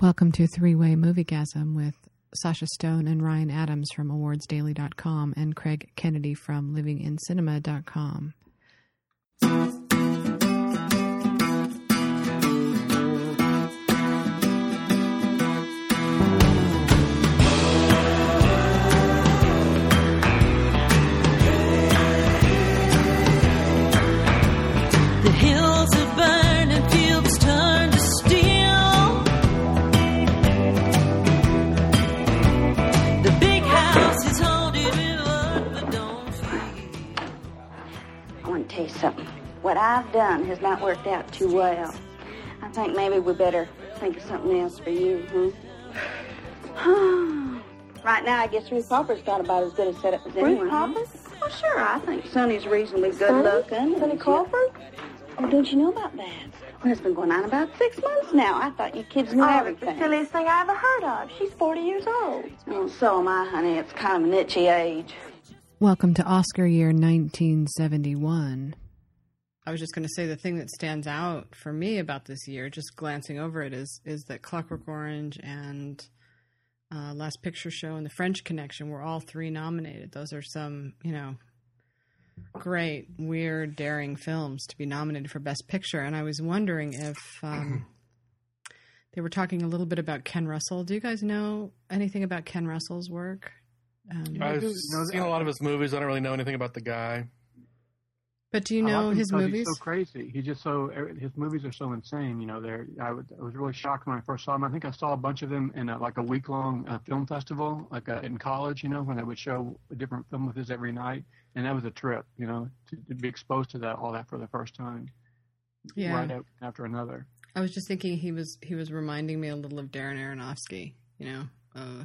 Welcome to Three Way Moviegasm with Sasha Stone and Ryan Adams from awardsdaily.com and Craig Kennedy from livingincinema.com. you something. What I've done has not worked out too well. I think maybe we better think of something else for you, huh? right now, I guess Ruth Popper's got about as good a setup as anyone. Ruth Popper? Well, sure. I think Sonny's reasonably good Sonny? looking. Sonny Crawford? Oh, don't you know about that? Well, it's been going on about six months now. I thought you kids knew Oh, it's the silliest thing I ever heard of. She's 40 years old. Oh, so am I, honey. It's kind of an itchy age. Welcome to Oscar year 1971. I was just going to say the thing that stands out for me about this year, just glancing over it, is is that Clockwork Orange and uh, Last Picture Show and The French Connection were all three nominated. Those are some, you know, great, weird, daring films to be nominated for Best Picture. And I was wondering if um, they were talking a little bit about Ken Russell. Do you guys know anything about Ken Russell's work? Um, I've do know seen a lot of his movies. I don't really know anything about the guy. but do you know his movies? He's so crazy. He's just so his movies are so insane. You know, they're I, would, I was really shocked when I first saw them. I think I saw a bunch of them in a, like a week long uh, film festival, like uh in college. You know, when they would show a different film of his every night, and that was a trip. You know, to, to be exposed to that all that for the first time, Yeah. right after another. I was just thinking he was he was reminding me a little of Darren Aronofsky, you know, uh,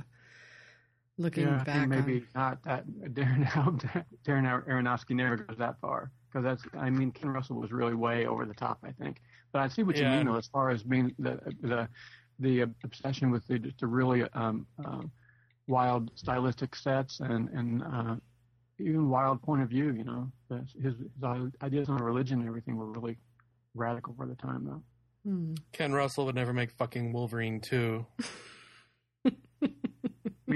looking yeah, back think maybe on. not that Darren Darren Aronofsky never goes that far because that's I mean Ken Russell was really way over the top I think but I see what Yeah. you mean though as far as being the the the obsession with the just the really um, uh, wild stylistic sets and and uh, even wild point of view you know the, his, his ideas on religion and everything were really radical for the time though. Hmm. Ken Russell would never make fucking Wolverine 2.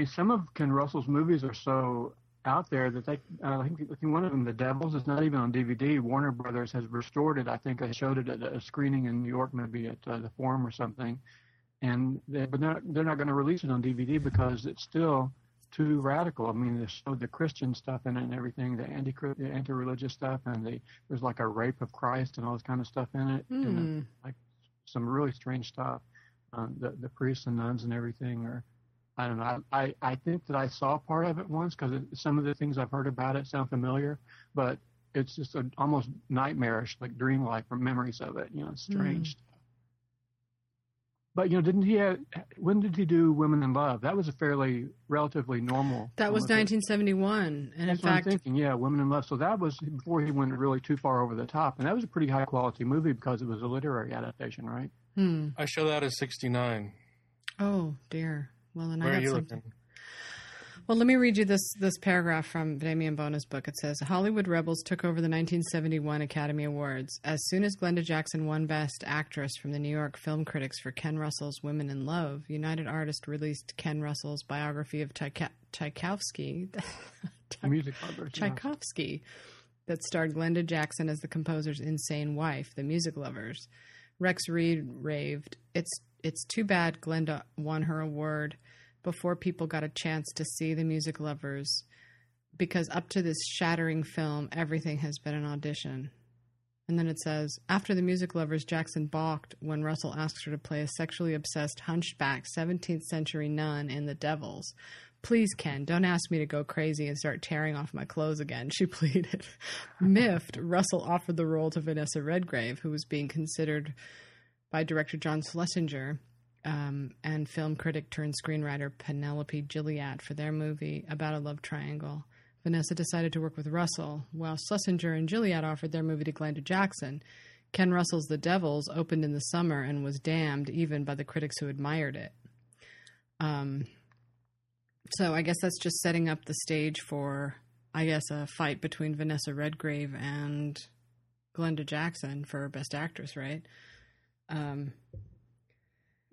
Mean, some of Ken Russell's movies are so out there that they, uh, I think, I think one of them, The Devils, is not even on DVD. Warner Brothers has restored it. I think they showed it at a screening in New York, maybe at uh, the Forum or something. And they, but they're, they're not going to release it on DVD because it's still too radical. I mean, they showed the Christian stuff in it and everything, the anti the anti-religious stuff, and the, there's like a rape of Christ and all this kind of stuff in it. and, uh, Hmm. like some really strange stuff. Um, the the priests and nuns and everything are. I don't know. I, I, I think that I saw part of it once because some of the things I've heard about it sound familiar, but it's just a, almost nightmarish, like dreamlike from memories of it. You know, it's strange. But you know, didn't he? Have, when did he do Women in Love? That was a fairly relatively normal. That was film, I think. 1971, and in That's what I'm fact, thinking. Yeah, Women in Love. So that was before he went really too far over the top, and that was a pretty high quality movie because it was a literary adaptation, right? hmm. I show that as 69. oh dear. Well, then I Where are got something. looking? Well, let me read you this this paragraph from Damien Bona's book. It says Hollywood Rebels took over the 1971 Academy Awards. As soon as Glenda Jackson won Best Actress from the New York Film Critics for Ken Russell's Women in Love, United Artists released Ken Russell's biography of Tchaikovsky, Tchaikovsky, Music lovers. Tchaikovsky that starred Glenda Jackson as the composer's insane wife, The Music Lovers. Rex Reed raved, "It's it's too bad Glenda won her award before people got a chance to see The Music Lovers because up to this shattering film, everything has been an audition." And then it says, after the music lovers, Jackson balked when Russell asked her to play a sexually obsessed, hunchback 17th century nun in The Devils. Please, Ken, don't ask me to go crazy and start tearing off my clothes again, she pleaded. Miffed, Russell offered the role to Vanessa Redgrave, who was being considered by director John Schlesinger um, and film critic turned screenwriter Penelope Gilliatt for their movie about a love triangle. Vanessa decided to work with Russell, while Schlesinger and Gilliatt offered their movie to Glenda Jackson. Ken Russell's The Devils opened in the summer and was damned even by the critics who admired it. Um, so I guess that's just setting up the stage for, I guess, a fight between Vanessa Redgrave and Glenda Jackson for Best Actress, right? Um,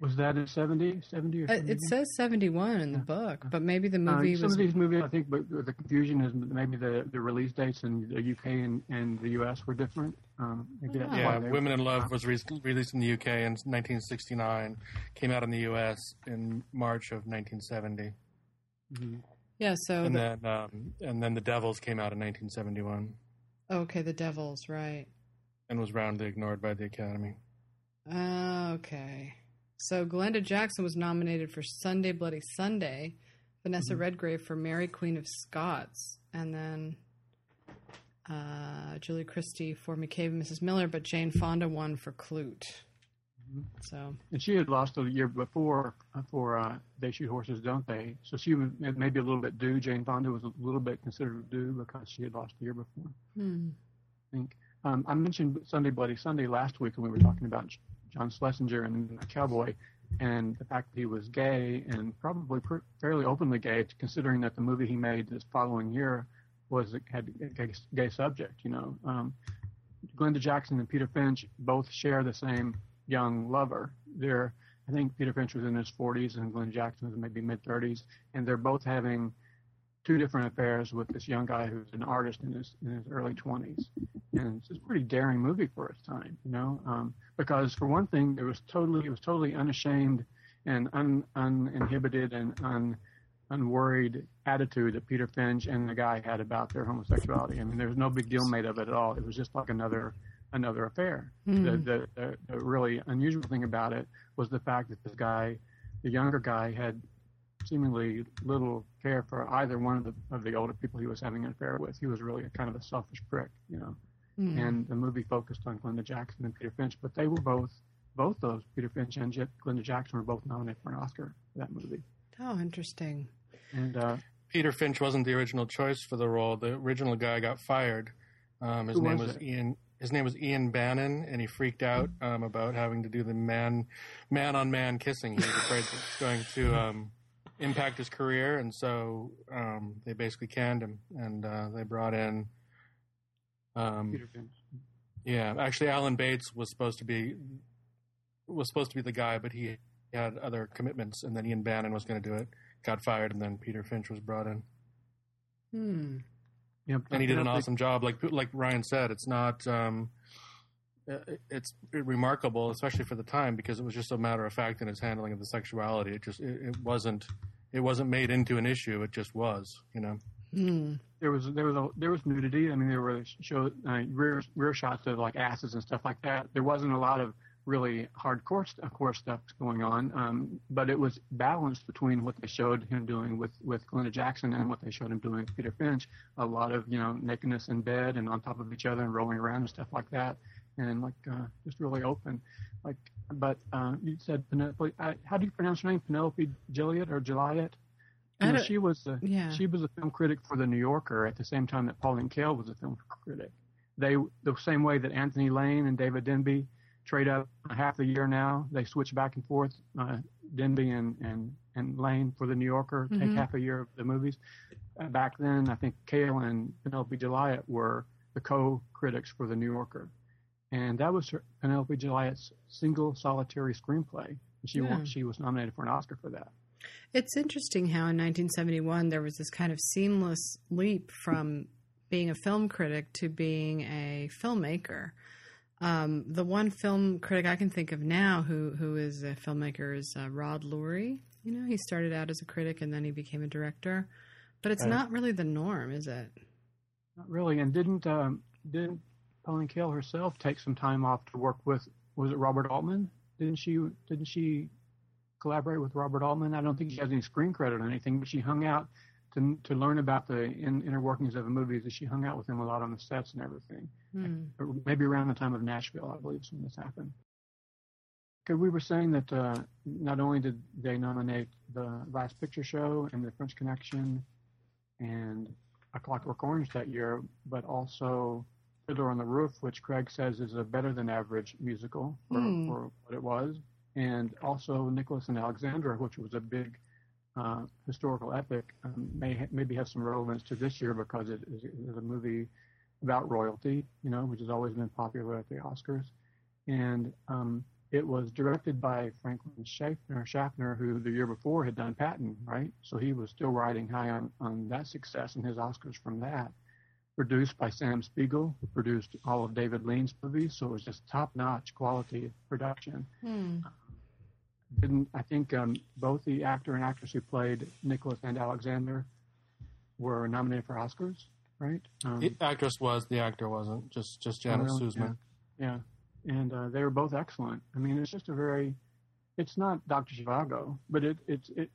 Was that in 70, 70 or Uh, 70? It says 71 in the book, but maybe the Uh, movie some was. of these movies, I think, but the confusion is maybe the, the release dates in the UK and, and the US were different. Um, maybe that's why Yeah, they- Women in Love was re- released in the UK in 1969, came out in the US in March of 1970, Mhm. Yeah, so. and The, then um, and then The Devils came out in 1971 okay, The Devils, right. and was roundly ignored by the Academy. Uh, okay. So Glenda Jackson was nominated for Sunday Bloody Sunday, Vanessa Mm-hmm. Redgrave for Mary Queen of Scots, and then uh, Julie Christie for McCabe and Mrs. Miller, but Jane Fonda won for Klute. Mm-hmm. So And she had lost a year before for uh, They Shoot Horses, Don't They? So she was maybe a little bit due. Jane Fonda was a little bit considered due because she had lost the year before. hmm. I think. Um, I mentioned Sunday Bloody Sunday last week when we were talking about John Schlesinger and Cowboy and the fact that he was gay and probably pr- fairly openly gay, considering that the movie he made this following year was had a gay, gay subject. You know, um, Glenda Jackson and Peter Finch both share the same young lover. They're, I think Peter Finch was in his 40s and Glenda Jackson was maybe mid 30s, and they're both having two different affairs with this young guy who's an artist in his in his early 20s, and it's a pretty daring movie for its time, you know, um, because for one thing, it was totally it was totally unashamed and un, uninhibited and un, unworried attitude that Peter Finch and the guy had about their homosexuality. I mean, there was no big deal made of it at all. It was just like another another affair. The, the, the, the really unusual thing about it was the fact that this guy, the younger guy, had seemingly little care for either one of the of the older people he was having an affair with. He was really a kind of a selfish prick, you know. Hmm. And the movie focused on Glenda Jackson and Peter Finch, but they were both both those Peter Finch and J- Glenda Jackson were both nominated for an Oscar for that movie. Oh, interesting. And uh, Peter Finch wasn't the original choice for the role. The original guy got fired. Um, his Who name was was? Ian. His name was Ian Bannen, and he freaked out um, about having to do the man, man on man kissing. He was afraid that it was going to um, impact his career, and so um, they basically canned him. And uh, they brought in, um, Peter Finch. yeah, actually, Alan Bates was supposed to be was supposed to be the guy, but he had other commitments, and then Ian Bannen was going to do it. Got fired, and then Peter Finch was brought in. Hmm. Yeah, and he did an awesome job. Like like Ryan said, it's not um, it's remarkable, especially for the time, because it was just a matter of fact in its handling of the sexuality. It just it, it wasn't it wasn't made into an issue. It just was, you know. Hmm. there was there was a, there was nudity. I mean, there were show uh, rear rear shots of like asses and stuff like that. There wasn't a lot of really hardcore st- of course stuff going on, um, but it was balanced between what they showed him doing with with Glenda Jackson and what they showed him doing with Peter Finch. A lot of you know nakedness in bed and on top of each other and rolling around and stuff like that, and like uh, just really open. Like, but uh, you said Penelope. Uh, how do you pronounce her name? Penelope Gilliot or Gilliot? I You know, she was the Yeah. she was a film critic for the New Yorker at the same time that Pauline Kael was a film critic. They the same way that Anthony Lane and David Denby trade up half the year now. They switch back and forth. Uh, Denby and, and and Lane for the New Yorker take Mhm. half a year of the movies. Uh, back then, I think Kael and Penelope Gilliot were the co-critics for the New Yorker, and that was her, Penelope Gilliot's single solitary screenplay. She Yeah. won, she was nominated for an Oscar for that. It's interesting how in 1971 there was this kind of seamless leap from being a film critic to being a filmmaker. Um, the one film critic I can think of now who who is a filmmaker is uh, Rod Lurie. You know, he started out as a critic and then he became a director, but it's Right. not really the norm, is it? Not really. And didn't um, didn't Pauline Kael herself take some time off to work with was it Robert Altman? Didn't she didn't she collaborate with Robert Altman? I don't think she has any screen credit or anything, but she hung out to to learn about the in, inner workings of the movies. That she hung out with him a lot on the sets and everything. Or Maybe around the time of Nashville, I believe, is when this happened. Because we were saying that uh, not only did they nominate the Last Picture Show and the French Connection and A Clockwork Orange that year, but also Fiddler on the Roof, which Craig says is a better than average musical for, Hmm. for what it was, and also Nicholas and Alexandra, which was a big uh, historical epic, um, may ha- maybe have some relevance to this year because it is, it is a movie about royalty, you know, which has always been popular at the Oscars. And um, it was directed by Franklin Schaffner, Schaffner, who the year before had done Patton, right? So he was still riding high on, on that success and his Oscars from that. Produced by Sam Spiegel, who produced all of David Lean's movies, so it was just top-notch quality production. Hmm. Didn't I think um, both the actor and actress who played Nicholas and Alexander were nominated for Oscars, right? Um, The actress was, the actor wasn't. Just just Janice really? Suzman. Yeah, and uh, they were both excellent. I mean, it's just a very, it's not Doctor Zhivago, but it it's it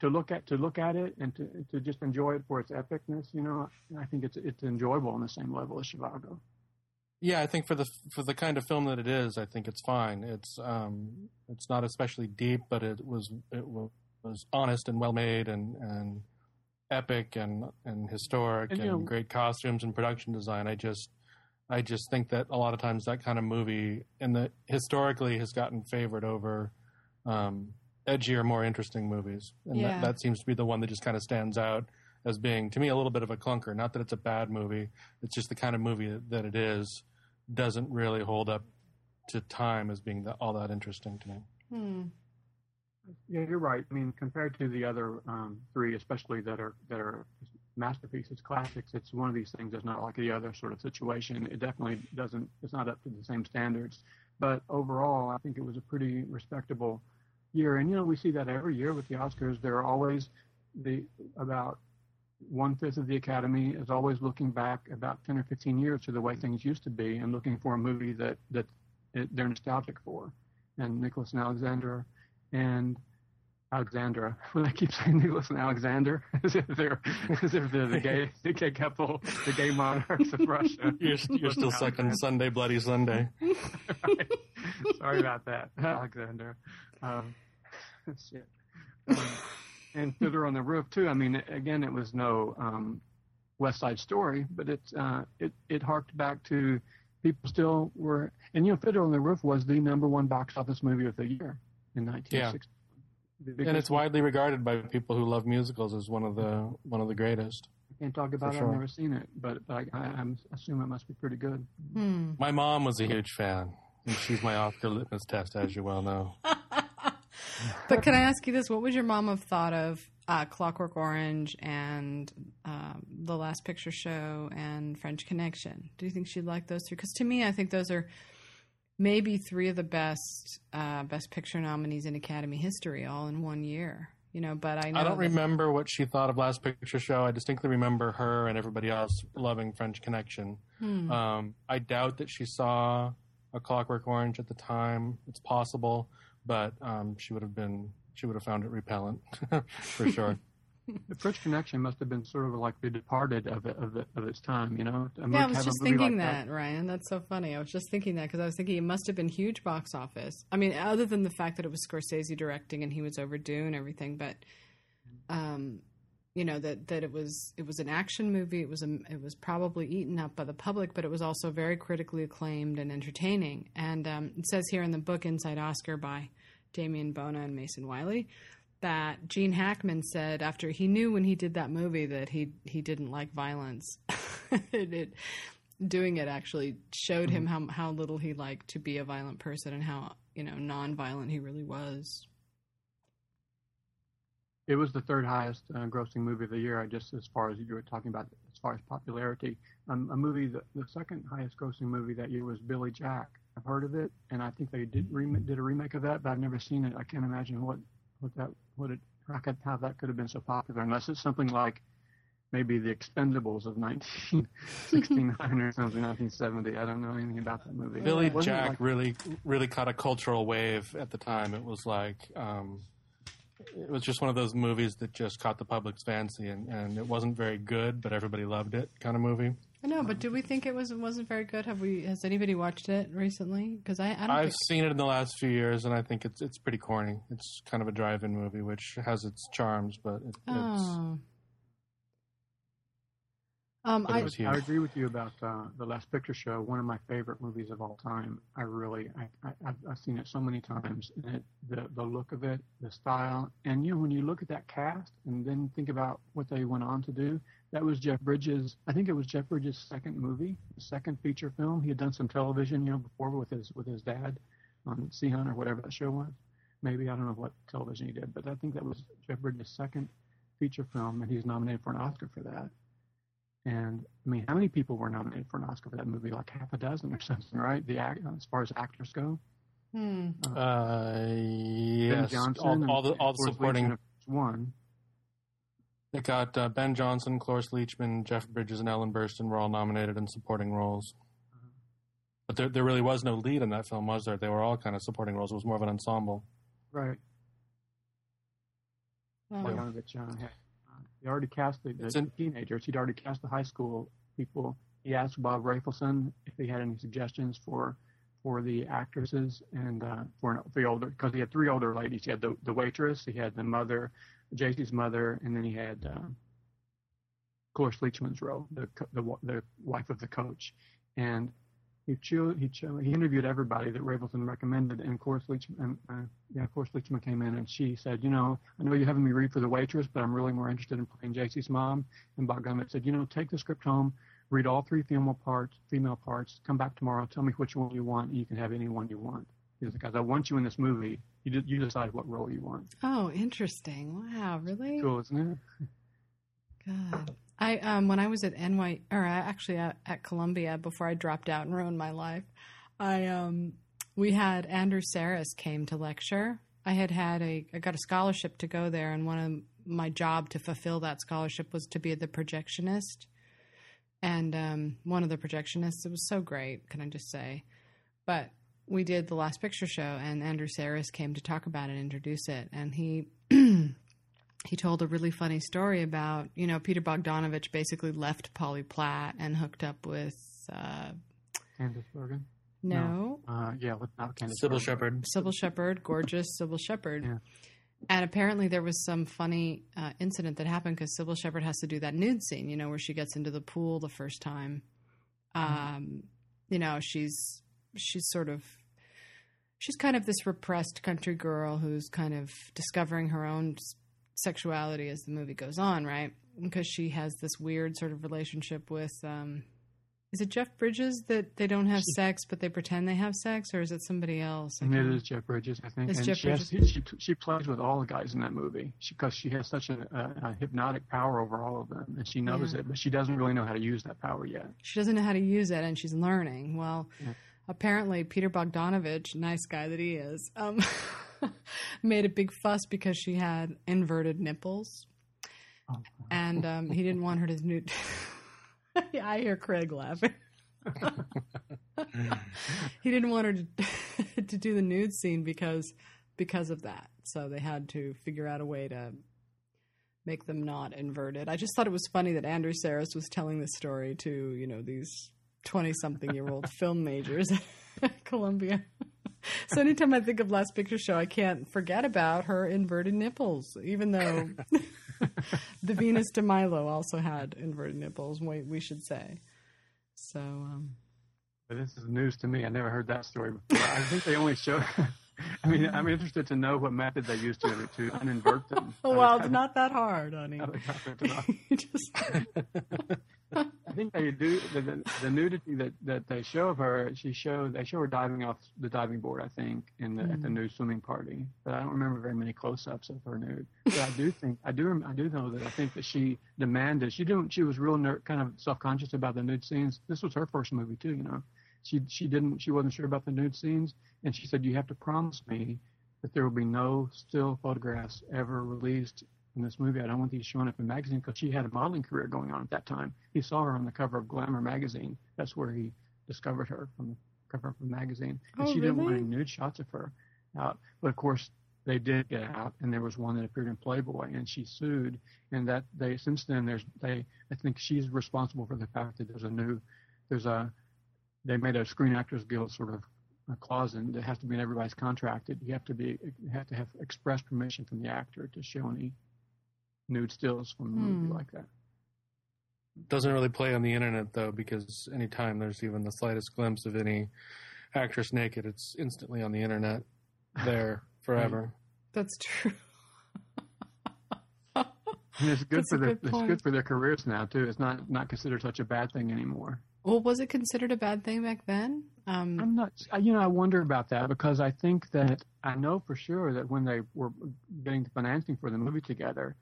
to look at to look at it and to to just enjoy it for its epicness. You know, I think it's it's enjoyable on the same level as Zhivago. Yeah, I think for the for the kind of film that it is, I think it's fine. It's um, it's not especially deep, but it was it was honest and well made and and epic and and historic And, and, know- great costumes and production design. I just I just think that a lot of times that kind of movie in the historically has gotten favored over um, edgier, more interesting movies, and Yeah. that, that seems to be the one that just kind of stands out as being to me a little bit of a clunker. Not that it's a bad movie; it's just the kind of movie that it is doesn't really hold up to time as being that, all that interesting to me. Hmm. Yeah, you're right. I mean, compared to the other um, three, especially that are that are masterpieces, classics, it's one of these things that's not like the other sort of situation. It definitely doesn't. It's not up to the same standards. But overall, I think it was a pretty respectable year. And you know, we see that every year with the Oscars. There are always the about one fifth of the Academy is always looking back about ten or fifteen years to the way things used to be and looking for a movie that that it, they're nostalgic for. And Nicholas and Alexander and Alexandra. When I keep saying Nicholas and Alexander, as if they're as if they're the gay the gay couple, the gay monarchs of Russia. You're, you're still sucking Sunday Bloody Sunday. Right. Sorry about that, Alexander. Um, shit. Um, and Fiddler on the Roof too. I mean, again, it was no um, West Side Story, but it uh, it it harked back to people still were. And you know, Fiddler on the Roof was the number one box office movie of the year in 1960. and it's widely regarded by people who love musicals as one of the one of the greatest. I can't talk about For it. sure. I've never seen it, but, but I, I I'm assume it must be pretty good. Hmm. My mom was a huge fan, and she's my Oscar litmus test, as you well know. But can I ask you this? What would your mom have thought of uh, Clockwork Orange and um, The Last Picture Show and French Connection? Do you think she'd like those three? Because to me, I think those are maybe three of the best uh, Best Picture nominees in Academy history, all in one year. You know, but I know I don't that- remember what she thought of Last Picture Show. I distinctly remember her and everybody else loving French Connection. Hmm. Um, I doubt that she saw a Clockwork Orange at the time. It's possible, but um, she would have been she would have found it repellent for sure. The French Connection must have been sort of like the Departed of it, of, it, of its time, you know. To Yeah, I was just thinking like that, Ryan. That's so funny. I was just thinking that because I was thinking it must have been huge box office. I mean, other than the fact that it was Scorsese directing and he was overdue and everything, but um, you know that that it was it was an action movie. It was a it was probably eaten up by the public, but it was also very critically acclaimed and entertaining. And um, it says here in the book Inside Oscar by Damien Bona and Mason Wiley that Gene Hackman said after he knew when he did that movie that he he didn't like violence. it, it doing it actually showed him how how little he liked to be a violent person and how you know non-violent he really was. It was the third highest uh, grossing movie of the year. I just as far as you were talking about, as far as popularity, um, a movie the, the second highest grossing movie that year was Billy Jack. I've heard of it, and I think they did rem- did a remake of that, but I've never seen it. I can't imagine what what that what it how, could, how that could have been so popular, unless it's something like maybe The Expendables of 1969 or something, 1970. I don't know anything about that movie. Billy Jack like- really really caught a cultural wave at the time. It was like um, it was just one of those movies that just caught the public's fancy, and, and it wasn't very good, but everybody loved it kind of movie. I know, but do we think it was wasn't very good? Have we? Has anybody watched it recently? Because I, I think. seen it in the last few years, and I think it's it's pretty corny. It's kind of a drive-in movie, which has its charms, but it, it's Oh. Um, I, it was huge. I agree with you about uh, the Last Picture Show. One of my favorite movies of all time. I really, I, I, I've, I've seen it so many times. And it, the the look of it, the style, and you know when you look at that cast and then think about what they went on to do. That was Jeff Bridges. I think it was Jeff Bridges' second movie, second feature film. He had done some television, you know, before with his with his dad. on Sea Hunt or whatever that show was. Maybe I don't know what television he did, but I think that was Jeff Bridges' second feature film, and he's nominated for an Oscar for that. And I mean, how many people were nominated for an Oscar for that movie? Like half a dozen or something, right? The act, as far as actors go. Hmm. Uh, Ben yes, Johnson, all, all the all the supporting. Leachman one. It got uh, Ben Johnson, Cloris Leachman, Jeff Bridges, and Ellen Burstyn were all nominated in supporting roles. But there, there really was no lead in that film, was there? They were all kind of supporting roles. It was more of an ensemble. Right. Bogdanovich, uh, had, uh, he already cast the, the teenagers. He'd already cast the high school people. He asked Bob Rafelson if he had any suggestions for for the actresses and uh, for, an, for the older because he had three older ladies. He had the the waitress, he had the mother, JC's mother, and then he had uh, Cloris Leachman's role, the the the wife of the coach, and. He cho- he cho- he interviewed everybody that Rafelson recommended, and Cloris Leachman, uh, yeah, of course Leachman came in and she said, you know, I know you're having me read for the waitress, but I'm really more interested in playing JC's mom. And Bob Bogdanovich said, you know, take the script home, read all three female parts, female parts, come back tomorrow, tell me which one you want, and you can have any one you want. He's like, I want you in this movie. You de- you decide what role you want. Oh, interesting. Wow, really? Cool, isn't it? God. I um when I was at NY or actually at, at Columbia before I dropped out and ruined my life, I um we had Andrew Sarris came to lecture. I had had a I got a scholarship to go there, and one of my job to fulfill that scholarship was to be the projectionist. And um, one of the projectionists, it was so great. Can I just say? But we did the last picture show, and Andrew Sarris came to talk about it, and introduce it, and he he told a really funny story about you know Peter Bogdanovich basically left Polly Platt and hooked up with uh, Candice Bergen. no, Uh, yeah, with not Candice Cybill Bergen. Shepherd. Cybill Shepherd, gorgeous Cybill Shepherd. Yeah. And apparently there was some funny uh, incident that happened because Cybill Shepherd has to do that nude scene, you know, where she gets into the pool the first time. Um, you know, she's she's sort of she's kind of this repressed country girl who's kind of discovering her own s- sexuality as the movie goes on, right? Because she has this weird sort of relationship with um, is it Jeff Bridges that they don't have sex but they pretend they have sex, or is it somebody else? I it is Jeff Bridges, I think. It's and Jeff she, has, Bridges. she she plays with all the guys in that movie because she, has such a, a, a hypnotic power over all of them, and she knows Yeah. it, but she doesn't really know how to use that power yet. she doesn't know how to use it and she's learning. Well, Yeah. apparently Peter Bogdanovich, nice guy that he is, um, made a big fuss because she had inverted nipples, Oh, and um, he didn't want her to nude. yeah, I hear Craig laughing. he didn't want her to to do the nude scene because because of that. So they had to figure out a way to make them not inverted. I just thought it was funny that Andrew Sarris was telling this story to, you know, these 20 something year old film majors at Columbia. So anytime I think of Last Picture Show, I can't forget about her inverted nipples, even though the Venus de Milo also had inverted nipples, we, we should say. So, um, But this is news to me. I never heard that story before. I think they only show. I mean, I'm interested to know what method they used to to uninvert them. oh, well, it's not that hard, honey. How they got it off. You just I think they do the, the, the nudity that, that they show of her. She showed they show her diving off the diving board. I think in the at the mm. nude swimming party, but I don't remember very many close-ups of her nude. But I do think I do I do know that I think that she demanded. She didn't. She was real ner- kind of self-conscious about the nude scenes. This was her first movie too. You know, she she didn't she wasn't sure about the nude scenes, and she said you have to promise me that there will be no still photographs ever released in this movie. I don't want these showing up in magazine because she had a modeling career going on at that time. He saw her on the cover of Glamour magazine. That's where he discovered her from the cover of the magazine. And Oh, she didn't want any nude shots of her out. But of course, they did get out, and there was one that appeared in Playboy, and she sued. And that they since then there's they I think she's responsible for the fact that there's a new there's a they made a Screen Actors Guild sort of a clause in that has to be in everybody's contract. that You have to be you have to have express permission from the actor to show any nude stills from a movie Hmm. like that. Doesn't really play on the internet though, because anytime there's even the slightest glimpse of any actress naked, it's instantly on the internet, there forever. that's true. And it's good That's for their good it's good for their careers now too. It's not not considered such a bad thing anymore. Well, was it considered a bad thing back then? Um, I'm not, you know, I wonder about that because I think that I know for sure that when they were getting the financing for the movie together,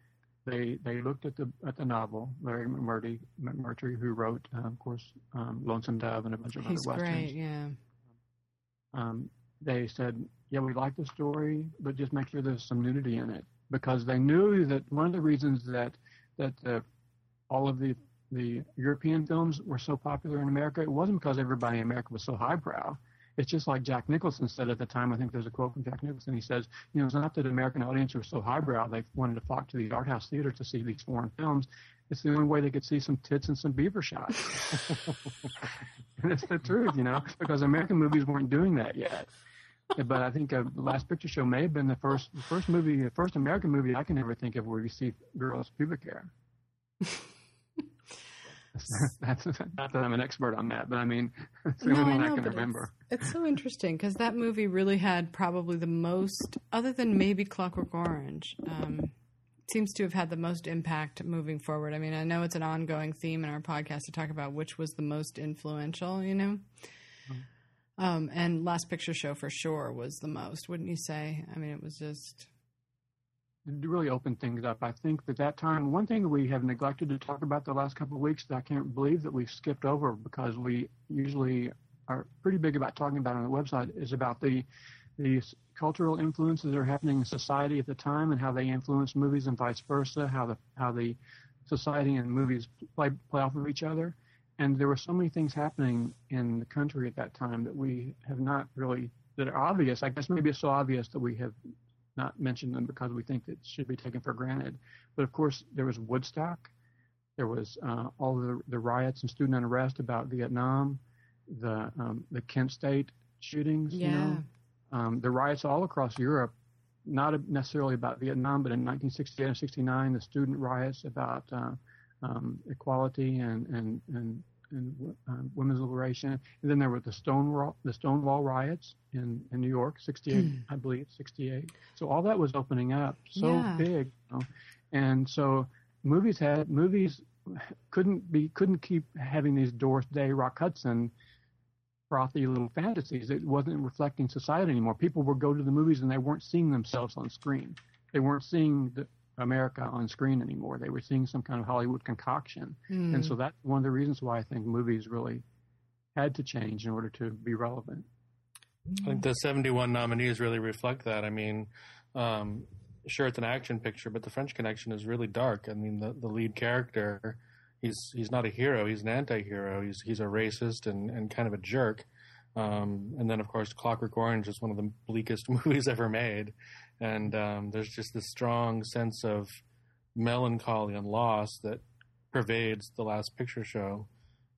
they they looked at the at the novel Larry McMurtry, McMurtry who wrote, uh, of course, um, Lonesome Dove and a bunch of he's other westerns. great. Yeah. um, they said, "Yeah, we like the story, but just make sure there's some nudity in it," because they knew that one of the reasons that that uh, all of the the European films were so popular in America, it wasn't because everybody in America was so highbrow. It's just like Jack Nicholson said at the time. I think there's a quote from Jack Nicholson. He says, "You know, it's not that American audience was so highbrow; they wanted to flock to the art house theaters to see these foreign films. It's the only way they could see some tits and some beaver shots." and it's the truth, you know, because American movies weren't doing that yet. But I think uh, Last Picture Show may have been the first, the first movie, the first American movie I can ever think of where you see girls' pubic hair. That's not that I'm an expert on that, but I mean, it's the No, only I one I know, can remember. It's, it's so interesting because that movie really had probably the most, other than maybe Clockwork Orange, um, seems to have had the most impact moving forward. I mean, I know it's an ongoing theme in our podcast to talk about which was the most influential, you know? Um, and Last Picture Show for sure was the most, wouldn't you say? I mean, it was just. Really opened things up. I think that that time, one thing we have neglected to talk about the last couple of weeks that I can't believe that we've skipped over because we usually are pretty big about talking about on the website is about the the cultural influences that are happening in society at the time and how they influence movies and vice versa, how the how the society and movies play play off of each other. And there were so many things happening in the country at that time that we have not really that are obvious. I guess maybe it's so obvious that we have not mention them because we think it should be taken for granted. But of course, there was Woodstock. There was uh, all the, the riots and student unrest about Vietnam, the um, the Kent State shootings. You Yeah. know, um, the riots all across Europe, not necessarily about Vietnam, but in 1968 and 69, the student riots about uh, um, equality and and and and uh, women's liberation. And then there were the Stonewall the Stonewall riots in in New York, 68, I believe, 68. So all that was opening up so Yeah. big, you know? and so movies had movies couldn't be couldn't keep having these Doris Day, Rock Hudson frothy little fantasies. It wasn't reflecting society anymore. People would go to the movies and they weren't seeing themselves on screen. They weren't seeing the, America on screen anymore. They were seeing some kind of Hollywood concoction. Mm. And so that's one of the reasons why I think movies really had to change in order to be relevant. I think the 71 nominees really reflect that. I mean, um, sure, it's an action picture, but the French Connection is really dark. I mean, the, the lead character, he's he's not a hero; he's an anti-hero. He's he's a racist and, and kind of a jerk. Um, and then, of course, Clockwork Orange is one of the bleakest movies ever made. And um, there's just this strong sense of melancholy and loss that pervades the last picture show.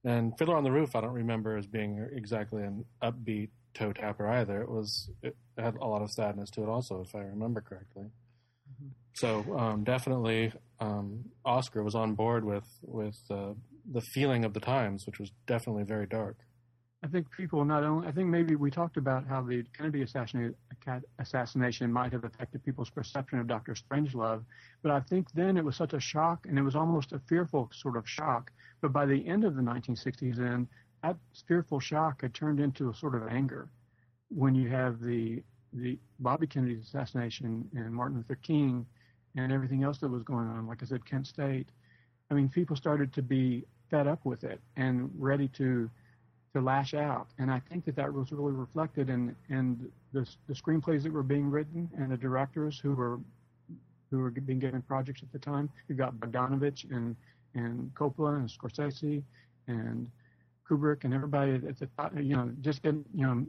And Fiddler on the Roof, I don't remember as being exactly an upbeat toe tapper either. It was it had a lot of sadness to it also, if I remember correctly. So um, definitely, um, Oscar was on board with with uh, the feeling of the times, which was definitely very dark. I think people not only, I think maybe we talked about how the Kennedy assassination, might have affected people's perception of Dr. Strangelove, but I think then it was such a shock and it was almost a fearful sort of shock. But by the end of the 1960s, then that fearful shock had turned into a sort of anger when you have the the Bobby Kennedy's assassination and Martin Luther King and everything else that was going on. Like I said, Kent State. I mean, people started to be fed up with it and ready to to lash out. And I think that that was really reflected in in the, the screenplays that were being written and the directors who were who were being given projects at the time. You got Bogdanovich and and Coppola and Scorsese and Kubrick and everybody at the. You know, just getting you know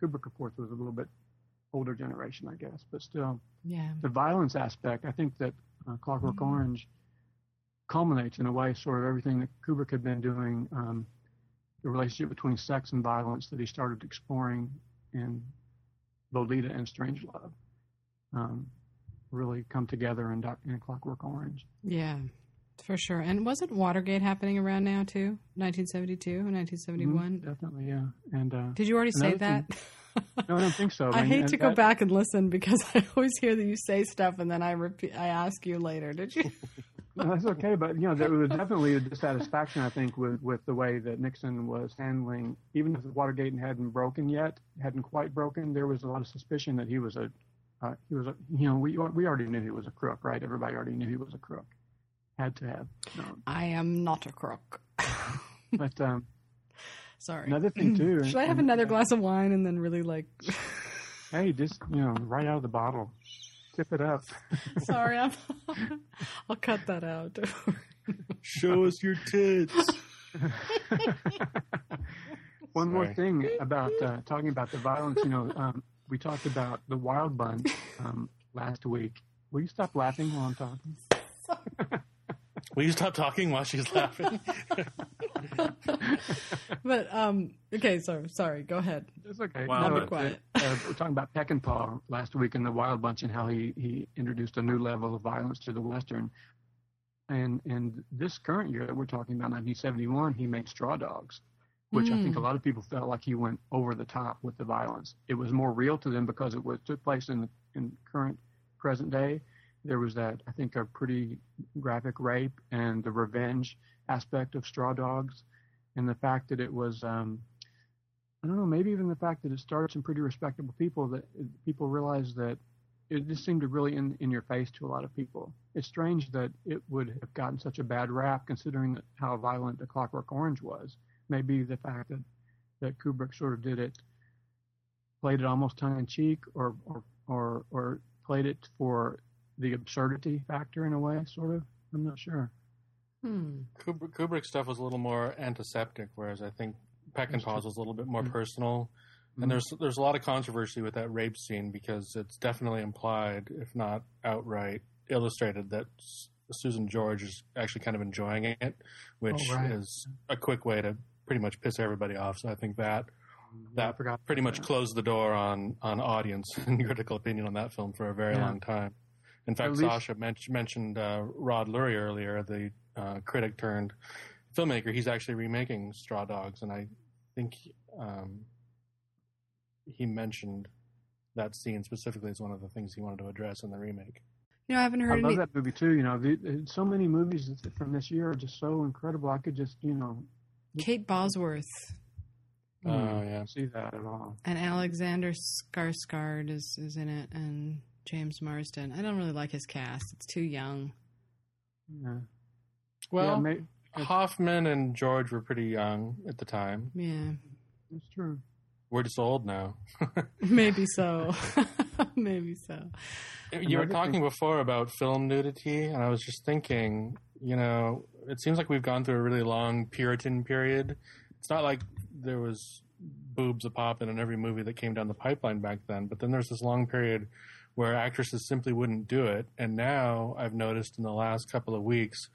Kubrick of course was a little bit older generation, I guess, but still Yeah. the violence aspect. I think that uh, Clockwork Orange culminates in a way sort of everything that Kubrick had been doing. Um, the relationship between sex and violence that he started exploring in Lolita and Strangelove um, really come together in, Doc- in Clockwork Orange. Yeah, for sure. And wasn't Watergate happening around now too? 1972, 1971? Definitely, yeah. And uh, Did you already say that? no, I don't think so. I mean, hate to go back and listen because I always hear that you say stuff and then I repeat. I ask you later. Did you? No, that's okay, but you know there was definitely a dissatisfaction, I think, with with the way that Nixon was handling, even if the Watergate hadn't broken yet, hadn't quite broken. There was a lot of suspicion that he was a, uh, he was a, you know, we we already knew he was a crook, right? Everybody already knew he was a crook. Had to have known. I am not a crook. But um, Sorry. another thing too. Should I have and- another glass of wine and then really like? Hey, just you know, right out of the bottle, tip it up. Sorry, I'm. I'll cut that out. Show us your tits. One more Sorry. thing about uh, talking about the violence. You know, um, we talked about the Wild Bunch um, last week. Will you stop laughing while I'm talking? Will you stop talking while she's laughing? but um, okay. So sorry. Go ahead. It's okay. Wow. Now No, be uh, quiet. uh, we're talking about Peckinpah last week in the Wild Bunch and how he, he introduced a new level of violence to the Western. And and this current year that we're talking about, 1971, he made Straw Dogs, which I think a lot of people felt like he went over the top with the violence. It was more real to them because it was took place in the in current present day. There was that I think a pretty graphic rape and the revenge aspect of Straw Dogs, and the fact that it was um, I don't know, maybe even the fact that it started some pretty respectable people that people realized that it just seemed to really in, in your face to a lot of people. It's strange that it would have gotten such a bad rap considering how violent The Clockwork Orange was. Maybe the fact that, that Kubrick sort of did it, played it almost tongue in cheek or, or, or, or played it for the absurdity factor in a way, sort of. I'm not sure. Hmm. Kubrick, Kubrick's stuff was a little more antiseptic, whereas I think Peckinpah's was a little bit more Mm. personal. And there's there's a lot of controversy with that rape scene because it's definitely implied, if not outright illustrated, that S- Susan George is actually kind of enjoying it, which Oh, right. is a quick way to pretty much piss everybody off. So I think that that pretty much closed the door on on audience and critical opinion on that film for a very Yeah. long time. In fact, least- Sasha men- mentioned uh, Rod Lurie earlier, the uh, critic turned filmmaker. He's actually remaking Straw Dogs, and I think um, he mentioned that scene specifically as one of the things he wanted to address in the remake. You know, I haven't I heard love any. that movie too. You know, the, so many movies from this year are just so incredible. I could just, you know, Kate Bosworth Oh mm, yeah, see that at all. and Alexander Skarsgård is is in it, and James Marsden. I don't really like his cast. It's too young. Yeah. well, yeah, may, Hoffman and George were pretty young at the time. Yeah, That's true. We're just old now. maybe so. maybe so. You were talking before about film nudity, and I was just thinking, you know, it seems like we've gone through a really long Puritan period. It's not like there was boobs a popping in every movie that came down the pipeline back then, but then there's this long period where actresses simply wouldn't do it. And now I've noticed in the last couple of weeks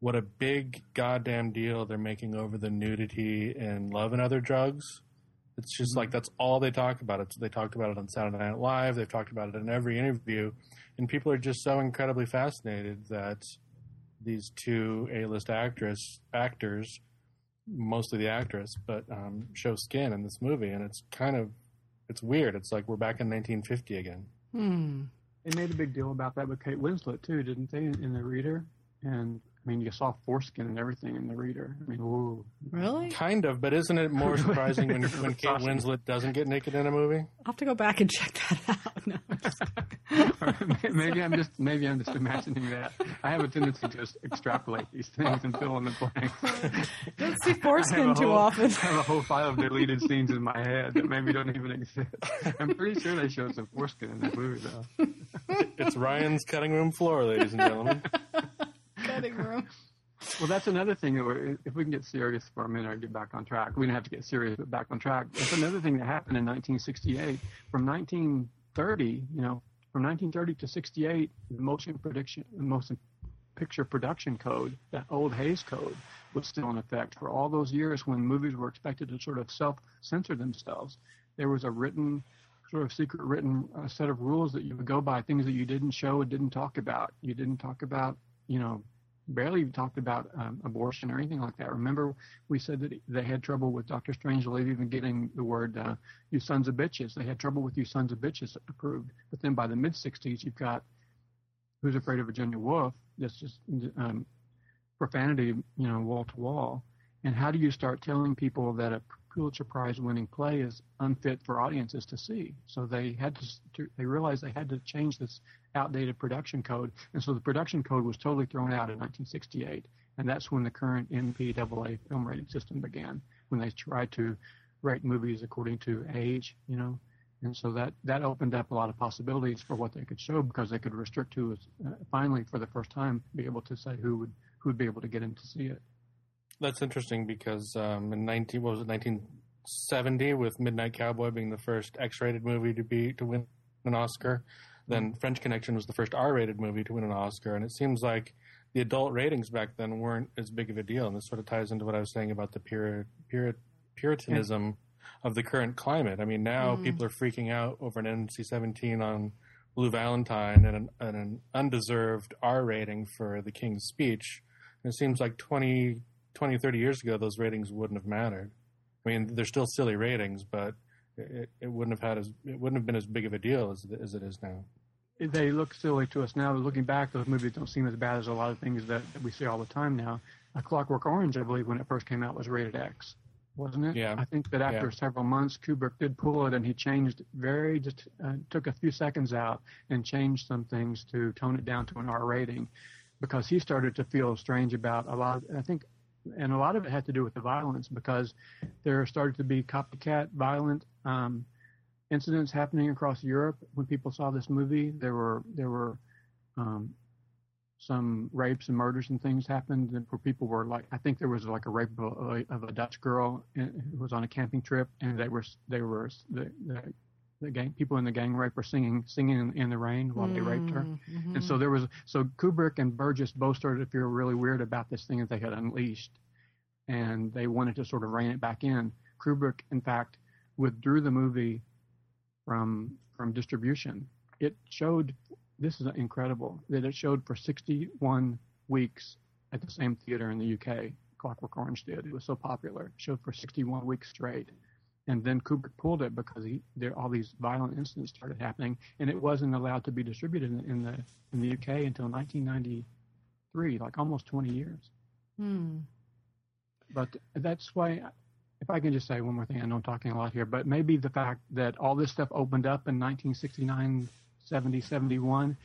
what a big goddamn deal they're making over the nudity in Love and Other Drugs. It's just like that's all they talk about. It's, they talked about it on Saturday Night Live. They've talked about it in every interview, and people are just so incredibly fascinated that these two A-list actress actors, mostly the actress, but um, show skin in this movie, and it's kind of it's weird. It's like we're back in 1950 again. Hmm. They made a big deal about that with Kate Winslet too, didn't they? In, in the Reader, and I mean, you saw foreskin and everything in the Reader. I mean, ooh. Really? Kind of, but isn't it more surprising when, when Kate Sasha. Winslet doesn't get naked in a movie? I'll have to go back and check that out. No, I'm just maybe I'm just maybe I'm just imagining that. I have a tendency to just extrapolate these things and fill in the blanks. don't see foreskin too whole- often. I have a whole file of deleted scenes in my head that maybe don't even exist. I'm pretty sure they showed some foreskin in the movie, though. It's Ryan's cutting room floor, ladies and gentlemen. Cutting room. Well, that's another thing. That we're, if we can get serious for a minute or get back on track, we don't have to get serious, but back on track. That's another thing that happened in 1968. From 1930, you know, from 1930 to 68, the motion prediction, the motion picture production code, that old Hays code, was still in effect for all those years when movies were expected to sort of self-censor themselves. There was a written, sort of secret written uh, set of rules that you would go by, things that you didn't show and didn't talk about. You didn't talk about, you know, barely talked about um, abortion or anything like that. Remember, we said that they had trouble with Doctor Strangelove even getting the word uh, "you sons of bitches." They had trouble with "you sons of bitches" approved. But then by the mid '60s, you've got Who's Afraid of Virginia Woolf? That's just um, profanity, you know, wall to wall. And how do you start telling people that a Pulitzer Prize winning play is unfit for audiences to see? So they had to, to they realized they had to change this outdated production code, and so the production code was totally thrown out in 1968, and that's when the current MPAA film rating system began, when they tried to rate movies according to age, you know, and so that that opened up a lot of possibilities for what they could show because they could restrict to uh, finally for the first time be able to say who would who would be able to get in to see it. That's interesting because um, in 19 what was it 1970 with Midnight Cowboy being the first X-rated movie to be to win an Oscar, then French Connection was the first R-rated movie to win an Oscar, and it seems like the adult ratings back then weren't as big of a deal, and this sort of ties into what I was saying about the pure, pure, puritanism yeah. of the current climate. I mean, now mm. people are freaking out over an NC-17 on Blue Valentine and an, and an undeserved R rating for The King's Speech. And it seems like 20, 20, 30 years ago, those ratings wouldn't have mattered. I mean, they're still silly ratings, but it, it wouldn't have had as it wouldn't have been as big of a deal as as it is now. They look silly to us now. Looking back, those movies don't seem as bad as a lot of things that, that we see all the time now. A Clockwork Orange, I believe, when it first came out, was rated X, wasn't it? Yeah. I think that after yeah. several months, Kubrick did pull it, and he changed very just uh, took a few seconds out and changed some things to tone it down to an R rating, because he started to feel strange about a lot. Of, I think and a lot of it had to do with the violence because there started to be copycat violent um, incidents happening across Europe when people saw this movie. There were there were um, some rapes and murders and things happened where people were like I think there was like a rape of a, of a Dutch girl who was on a camping trip and they were they were the, the the gang people in the gang rape were singing singing in, in the rain while mm, they raped her. Mm-hmm. and so there was so kubrick and burgess both started to feel really weird about this thing that they had unleashed and they wanted to sort of rein it back in. Kubrick in fact withdrew the movie from from distribution. It showed this is incredible that it showed for 61 weeks at the same theater in the uk clockwork orange did. It was so popular. It showed for 61 weeks straight and then Kubrick pulled it because he, there all these violent incidents started happening, and it wasn't allowed to be distributed in, in the in the UK until 1993, like almost 20 years. Hmm. But that's why, if I can just say one more thing, I know I'm talking a lot here, but maybe the fact that all this stuff opened up in 1969, 70, 71,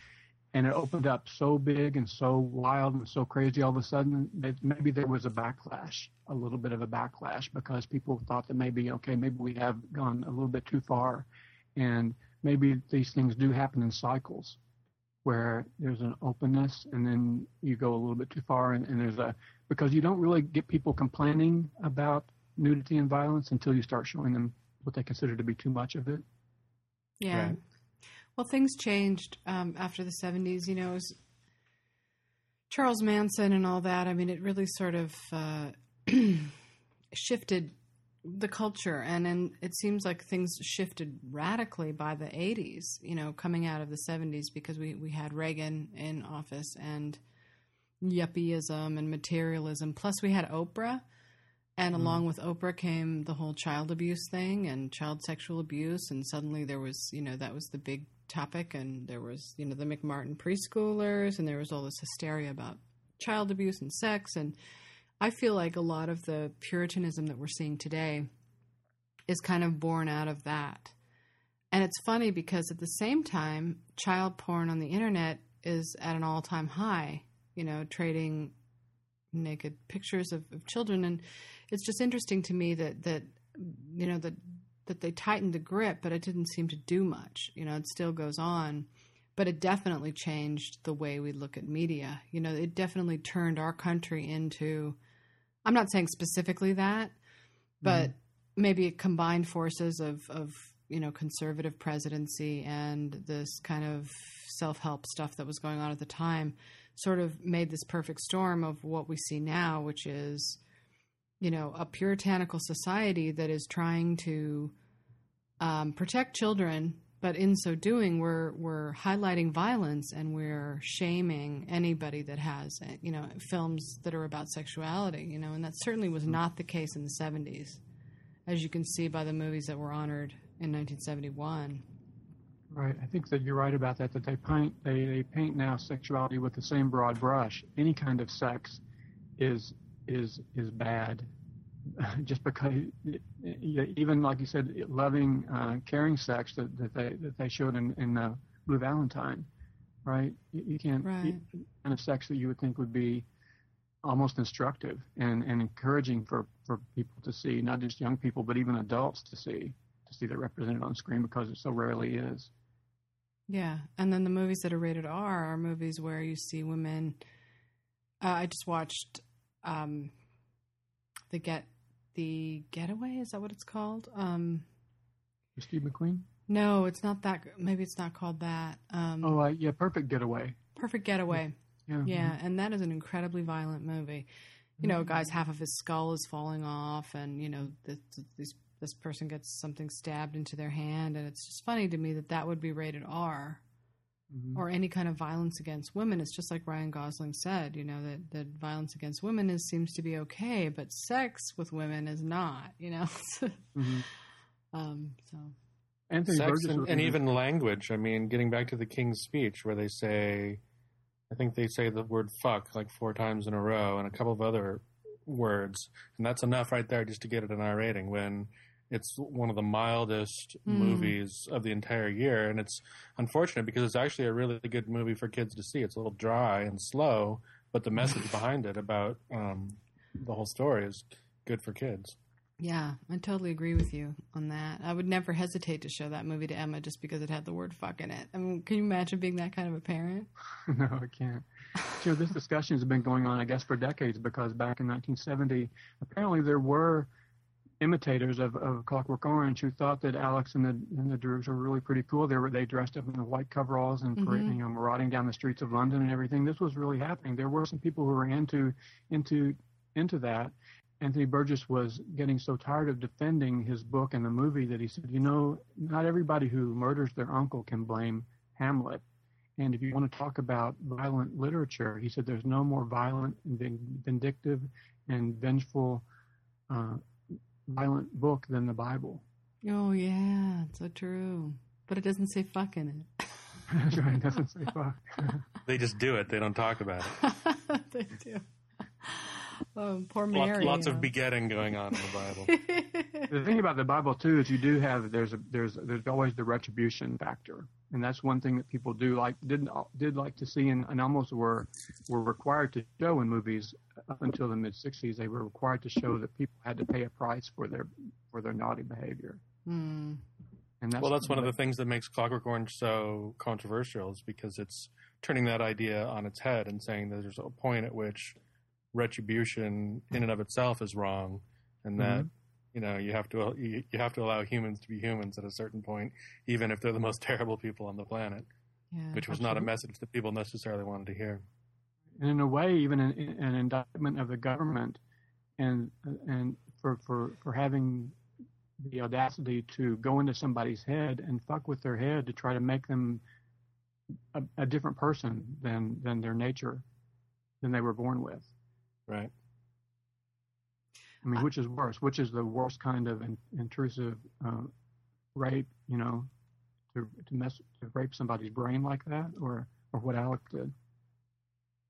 and it opened up so big and so wild and so crazy all of a sudden that maybe there was a backlash, a little bit of a backlash because people thought that maybe, okay, maybe we have gone a little bit too far. And maybe these things do happen in cycles where there's an openness and then you go a little bit too far and, and there's a, because you don't really get people complaining about nudity and violence until you start showing them what they consider to be too much of it. Yeah. Right. Well, things changed um, after the 70s. You know, it was Charles Manson and all that. I mean, it really sort of uh, shifted the culture. And, and it seems like things shifted radically by the 80s, you know, coming out of the 70s because we, we had Reagan in office and yuppieism and materialism. Plus, we had Oprah. And Mm. along with Oprah came the whole child abuse thing and child sexual abuse. And suddenly there was, you know, that was the big topic. And there was, you know, the McMartin preschoolers and there was all this hysteria about child abuse and sex. And I feel like a lot of the Puritanism that we're seeing today is kind of born out of that. And it's funny because at the same time, child porn on the internet is at an all time high, you know, trading naked pictures of, of children. And it's just interesting to me that, that you know, that, that they tightened the grip, but it didn't seem to do much. You know, it still goes on. But it definitely changed the way we look at media. You know, it definitely turned our country into, I'm not saying specifically that, but mm-hmm. maybe combined forces of, of you know conservative presidency and this kind of self-help stuff that was going on at the time sort of made this perfect storm of what we see now which is you know a puritanical society that is trying to um, protect children but in so doing we're we're highlighting violence and we're shaming anybody that has you know films that are about sexuality you know and that certainly was not the case in the 70s as you can see by the movies that were honored in 1971 Right. I think that you're right about that. That they paint they, they paint now sexuality with the same broad brush. Any kind of sex is is is bad, just because even like you said, loving, uh, caring sex that, that they that they showed in in uh, Blue Valentine, right? You, you can't Right. kind of sex that you would think would be almost instructive and, and encouraging for, for people to see, not just young people, but even adults to see, to see that represented on screen because it so rarely is. Yeah, and then the movies that are rated R are movies where you see women. Uh, I just watched um, the get the getaway. Is that what it's called? Um, Steve McQueen? no, it's not that. Maybe it's not called that. Um, Oh, uh, yeah, Perfect Getaway. Perfect Getaway. Yeah. Yeah, and that is an incredibly violent movie. You know, guys, half of his skull is falling off, and you know, this this, this person gets something stabbed into their hand, and it's just funny to me that that would be rated R, Mhm. or any kind of violence against women. It's just like Ryan Gosling said, you know, that that violence against women is seems to be okay, but sex with women is not. You know, Mhm. um, so Anthony Sex Burgess and, and even language. I mean, getting back to the King's speech where they say, I think they say the word fuck like four times in a row and a couple of other words. And that's enough right there just to get it an R rating when it's one of the mildest Mm. movies of the entire year. And it's unfortunate because it's actually a really good movie for kids to see. It's a little dry and slow, but the message behind it about um, the whole story is good for kids. yeah, I totally agree with you on that. I would never hesitate to show that movie to Emma just because it had the word fuck in it. I mean, can you imagine being that kind of a parent? no, I can't. You know, this discussion has been going on, I guess, for decades because back in 1970, apparently there were imitators of, of Clockwork Orange who thought that Alex and the and the Droogs were really pretty cool. They were they dressed up in the white coveralls and Mhm. you know marauding down the streets of London and everything. This was really happening. There were some people who were into into into that. Anthony Burgess was getting so tired of defending his book and the movie that he said, you know, not everybody who murders their uncle can blame Hamlet. And if you want to talk about violent literature, he said there's no more violent, and vindictive, and vengeful, uh, violent book than the Bible. Oh yeah, it's so true. But it doesn't say fuck in it. That's right. It doesn't say fuck. They just do it. They don't talk about it. they do. Oh, poor Lots, Mary. lots you of begetting going on in the Bible. the thing about the Bible too is you do have there's a, there's there's always the retribution factor, and that's one thing that people do like didn't did like to see and, and almost were were required to show in movies up until the mid '60s. They were required to show that people had to pay a price for their for their naughty behavior, Hmm. and that's well, that's one of the things that makes Clockwork Orange so controversial is because it's turning that idea on its head and saying that there's a point at which retribution in and of itself is wrong, and that Mm-hmm. you know you have to you, you have to allow humans to be humans at a certain point, even if they're the most terrible people on the planet, Yeah. which was not a message that people necessarily wanted to hear. and in a way, even an, an indictment of the government, and and for for for having the audacity to go into somebody's head and fuck with their head to try to make them a, a different person than than their nature, than they were born with. Right. I mean, which is worse? Which is the worst kind of in, intrusive uh, rape? You know, to to mess to rape somebody's brain like that, or or what Alec did.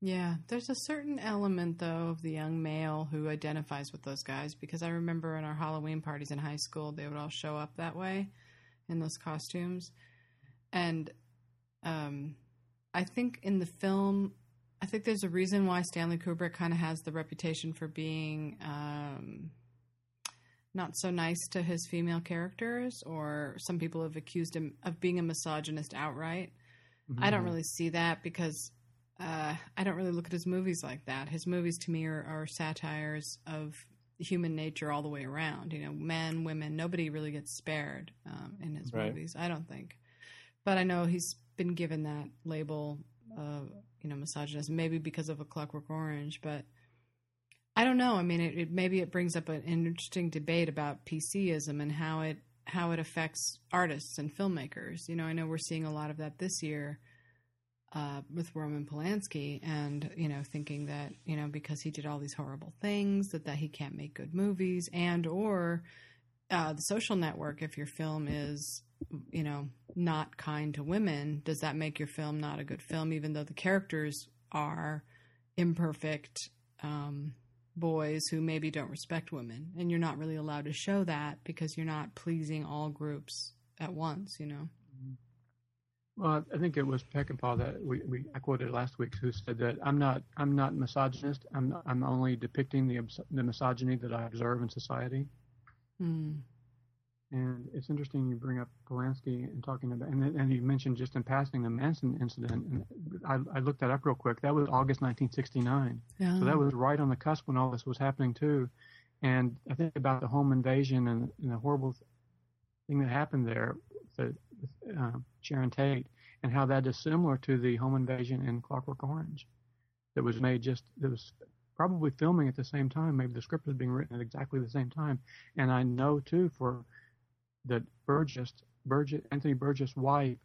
Yeah, there's a certain element though of the young male who identifies with those guys because I remember in our Halloween parties in high school they would all show up that way in those costumes. And um I think in the film I think there's a reason why Stanley Kubrick kind of has the reputation for being um not so nice to his female characters or some people have accused him of being a misogynist outright. I don't really see that because uh, I don't really look at his movies like that. His movies to me are, are satires of human nature all the way around. You know, men, women, nobody really gets spared um, in his Right. movies. I don't think, but I know he's been given that label, uh, you know, misogynist, maybe because of a Clockwork Orange, but. I don't know. I mean, it, it maybe it brings up an interesting debate about PCism and how it how it affects artists and filmmakers. You know, I know we're seeing a lot of that this year uh, with Roman Polanski, and you know, thinking that you know because he did all these horrible things that that he can't make good movies, and or uh, the social network, if your film is, you know, not kind to women, does that make your film not a good film, even though the characters are imperfect um, boys who maybe don't respect women? And you're not really allowed to show that because you're not pleasing all groups at once, you know? Well, I think it was Peckinpah that we, we I quoted last week who said that I'm not I'm not misogynist. I'm not, I'm only depicting the the misogyny that I observe in society. Hmm. And it's interesting you bring up Polanski and talking about, and, and you mentioned just in passing the Manson incident. And I, I looked that up real quick. That was August 1969. Yeah. So that was right on the cusp when all this was happening too. And I think about the home invasion and, and the horrible thing that happened there with, with uh, Sharon Tate and how that is similar to the home invasion in Clockwork Orange that was made just, that was probably filming at the same time. Maybe the script was being written at exactly the same time. And I know too for that Burgess, Burgess Anthony Burgess' wife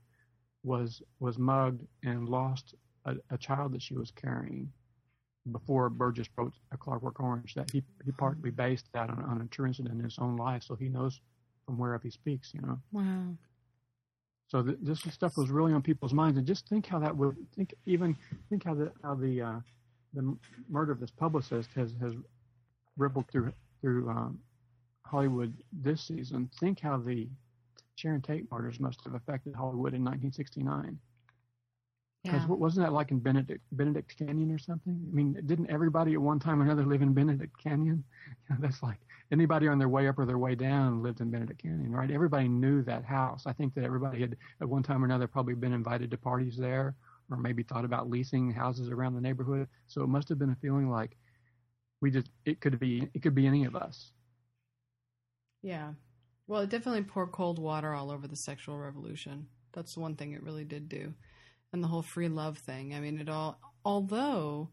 was was mugged and lost a, a child that she was carrying before Burgess wrote A Clockwork Orange. That he he partly based that on, on a true incident in his own life, so he knows from whereof he speaks. You know. Wow. So th- this stuff was really on people's minds, and just think how that would think even think how the how the uh, the murder of this publicist has has rippled through through um, Hollywood this season. Think how the Sharon Tate murders must have affected Hollywood in 1969. Because Yeah. wasn't that like in Benedict Benedict Canyon or something? I mean, didn't everybody at one time or another live in Benedict Canyon? You know, that's like anybody on their way up or their way down lived in Benedict Canyon, right? Everybody knew that house. I think that everybody had at one time or another probably been invited to parties there, or maybe thought about leasing houses around the neighborhood. So it must have been a feeling like we just it could be it could be any of us. Yeah. Well, it definitely poured cold water all over the sexual revolution. That's the one thing it really did do. And the whole free love thing. I mean, it all, although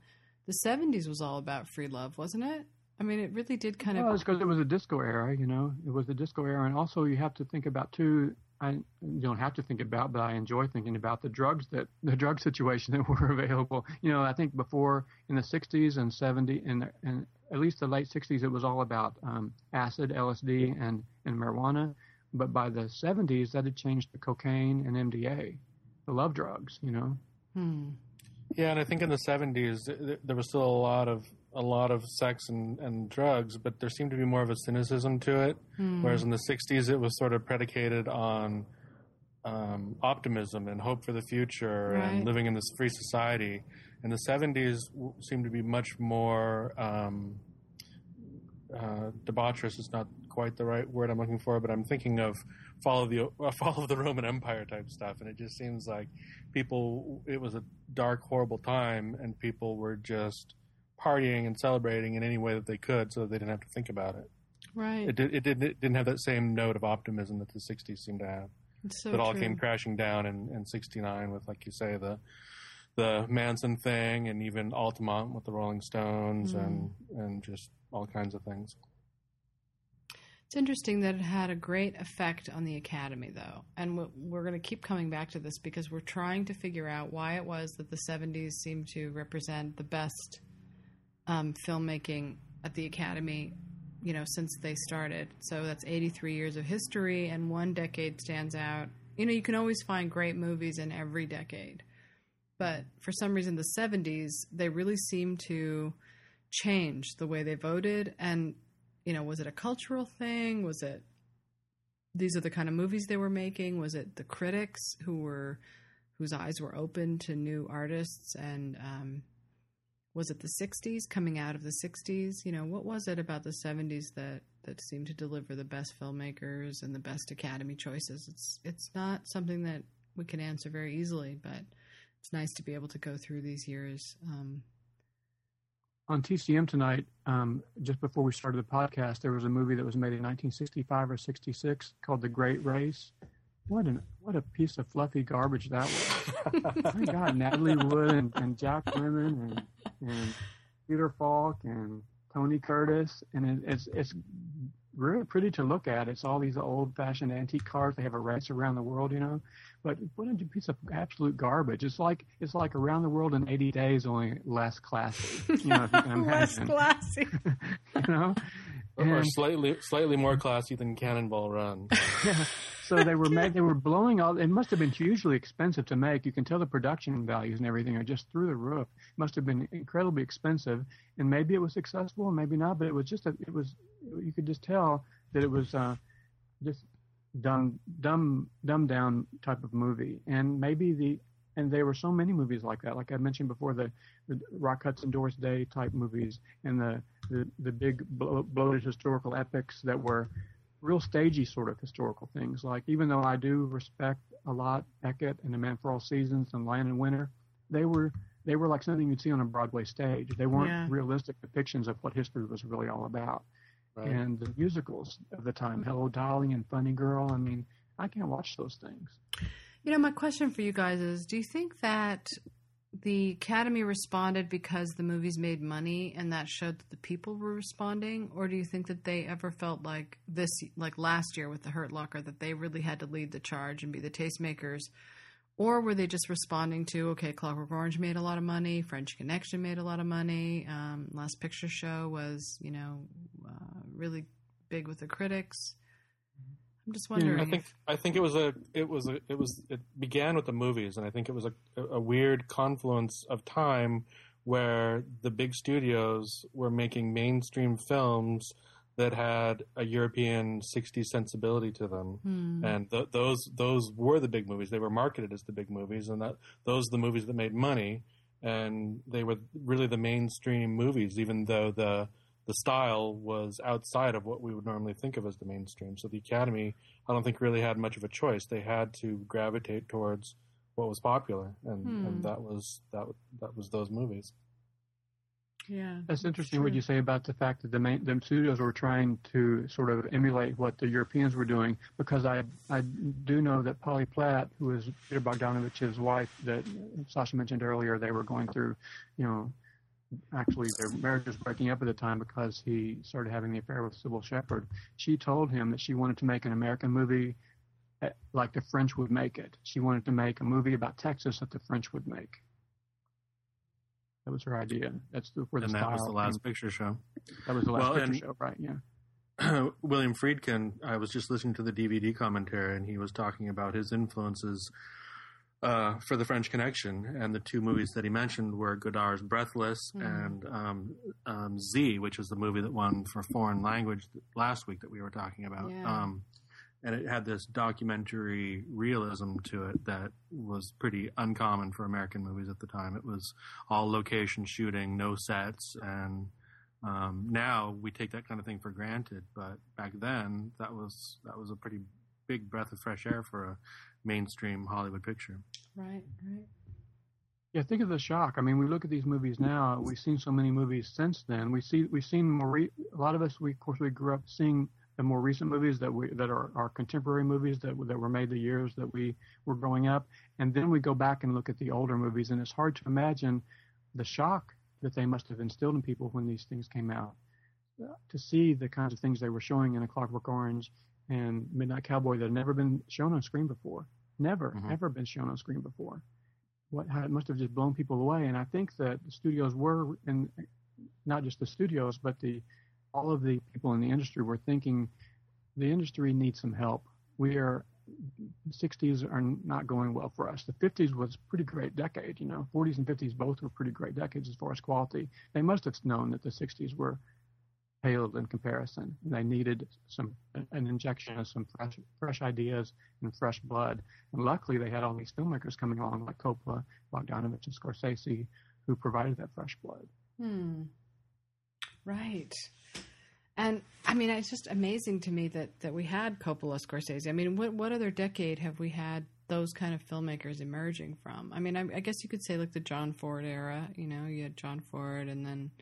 the 70s was all about free love, wasn't it? I mean, it really did kind Well, of. it's because it was a disco era, you know. It was the disco era, and also you have to think about too. I you don't have to think about, but I enjoy thinking about the drugs that the drug situation that were available. You know, I think before in the '60s and '70s and and at least the late '60s, it was all about um, acid, LSD, and and marijuana. But by the '70s, that had changed to cocaine and MDA, the love drugs. You know. Hmm. Yeah, and I think in the '70s th- there was still a lot of a lot of sex and, and drugs, but there seemed to be more of a cynicism to it. Hmm. Whereas in the '60s, it was sort of predicated on um, optimism and hope for the future Right. and living in this free society. And the '70s w- seemed to be much more um, uh, debaucherous. Is not quite the right word I'm looking for, but I'm thinking of fall of the uh, fall of the Roman Empire type stuff. And it just seems like people. It was a dark, horrible time, and people were just partying and celebrating in any way that they could, so that they didn't have to think about it. Right. It, did, it, did, it didn't have that same note of optimism that the '60s seemed to have. It's so that all true. came crashing down in, in '69 with, like you say, the the Manson thing, and even Altamont with the Rolling Stones, and and just all kinds of things. It's interesting that it had a great effect on the Academy, though. And we- we're going to keep coming back to this because we're trying to figure out why it was that the 70s seemed to represent the best um, filmmaking at the Academy, you know, since they started. So that's 83 years of history, and one decade stands out. You know, you can always find great movies in every decade. But for some reason, the 70s, they really seem to change the way they voted. And, you know, was it a cultural thing? Was it these are the kind of movies they were making? Was it the critics who were whose eyes were open to new artists? And um, was it the 60s coming out of the 60s? You know, what was it about the 70s that that seemed to deliver the best filmmakers and the best Academy choices? It's it's not something that we can answer very easily, but it's nice to be able to go through these years. Um, on TCM tonight, um, just before we started the podcast, there was a movie that was made in 1965 or 66 called The Great Race. What an what a piece of fluffy garbage that was! My God, Natalie Wood and, and Jack Lemmon and, and Peter Falk and Tony Curtis, and it, it's it's really pretty to look at. It's all these old-fashioned antique cars. They have a race around the world, you know. But what a piece of absolute garbage! It's like it's like around the world in 80 days, only less classy. You know, if you can less classy. you know or And- slightly slightly more classy than Cannonball Run. so they were made, they were blowing all. It must have been hugely expensive to make. You can tell the production values and everything are just through the roof. It must have been incredibly expensive, and maybe it was successful, and maybe not. But it was just a, it was you could just tell that it was uh, just dumb, dumb, dumbed down type of movie, and maybe the. And there were so many movies like that, like I mentioned before, the, the Rock Hudson Doris Day type movies, and the the, the big blo- bloated historical epics that were real stagey sort of historical things. Like even though I do respect a lot Beckett and The Man for All Seasons and Lion and Winter, they were they were like something you'd see on a Broadway stage. They weren't Yeah. realistic depictions of what history was really all about. Right. And the musicals of the time, Hello Dolly and Funny Girl. I mean, I can't watch those things. You know, my question for you guys is do you think that the Academy responded because the movies made money and that showed that the people were responding? Or do you think that they ever felt like this, like last year with the Hurt Locker, that they really had to lead the charge and be the tastemakers? Or were they just responding to, okay, Clockwork Orange made a lot of money, French Connection made a lot of money, um, Last Picture Show was, you know, uh, really big with the critics? I'm just wondering. I think I think it was a it was a it was it began with the movies, and I think it was a a weird confluence of time where the big studios were making mainstream films that had a European 60s sensibility to them, Hmm. and th- those those were the big movies. They were marketed as the big movies, and that those are the movies that made money, and they were really the mainstream movies, even though the the style was outside of what we would normally think of as the mainstream. So the Academy, I don't think really had much of a choice. They had to gravitate towards what was popular, and, Hmm. and that was that that was those movies. Yeah. That's interesting what you say about the fact that the main, the studios were trying to sort of emulate what the Europeans were doing. Because I I do know that Polly Platt, who is Peter Bogdanovich's wife, that Sasha mentioned earlier, they were going through, you know, actually their marriage was breaking up at the time because he started having the affair with Cybill Shepherd. She told him that she wanted to make an American movie eh, like the French would make it. She wanted to make a movie about Texas that the French would make. That was her idea. That's the, where the and that was the last came- picture show. That was the last Well, picture and- show, right? Yeah. William Friedkin, I was just listening to the DVD commentary, and he was talking about his influences uh, for the French Connection, and the two movies that he mentioned were Godard's Breathless and um, um, Z, which was the movie that won for foreign language last week that we were talking about. Yeah. Um, and it had this documentary realism to it that was pretty uncommon for American movies at the time. It was all location shooting, no sets, and um, now we take that kind of thing for granted, but back then that was that was a pretty big breath of fresh air for a mainstream Hollywood picture. Right, right. Yeah, think of the shock. I mean, we look at these movies now. We've seen so many movies since then. We see we've seen more. Re- a lot of us, we of course, we grew up seeing the more recent movies that we that are our contemporary movies that that were made the years that we were growing up, and then we go back and look at the older movies, and it's hard to imagine the shock that they must have instilled in people when these things came out. To see the kinds of things they were showing in A Clockwork Orange and Midnight Cowboy that had never been shown on screen before, never, Mhm. ever been shown on screen before what how it must have just blown people away. And I think that the studios were, and not just the studios, but the all of the people in the industry were thinking the industry needs some help. We are the 60s are not going well for us. The 50s was a pretty great decade, you know. 40s and 50s both were pretty great decades as far as quality. They must have known that the 60s were paled in comparison, and they needed some an injection of some fresh fresh ideas and fresh blood. And luckily, they had all these filmmakers coming along like Coppola, Bogdanovich, and Scorsese, who provided that fresh blood. Hmm. Right. And I mean, it's just amazing to me that, that we had Coppola, Scorsese. I mean, what what other decade have we had those kind of filmmakers emerging from? I mean, I, I guess you could say like the John Ford era. You know, you had John Ford, and then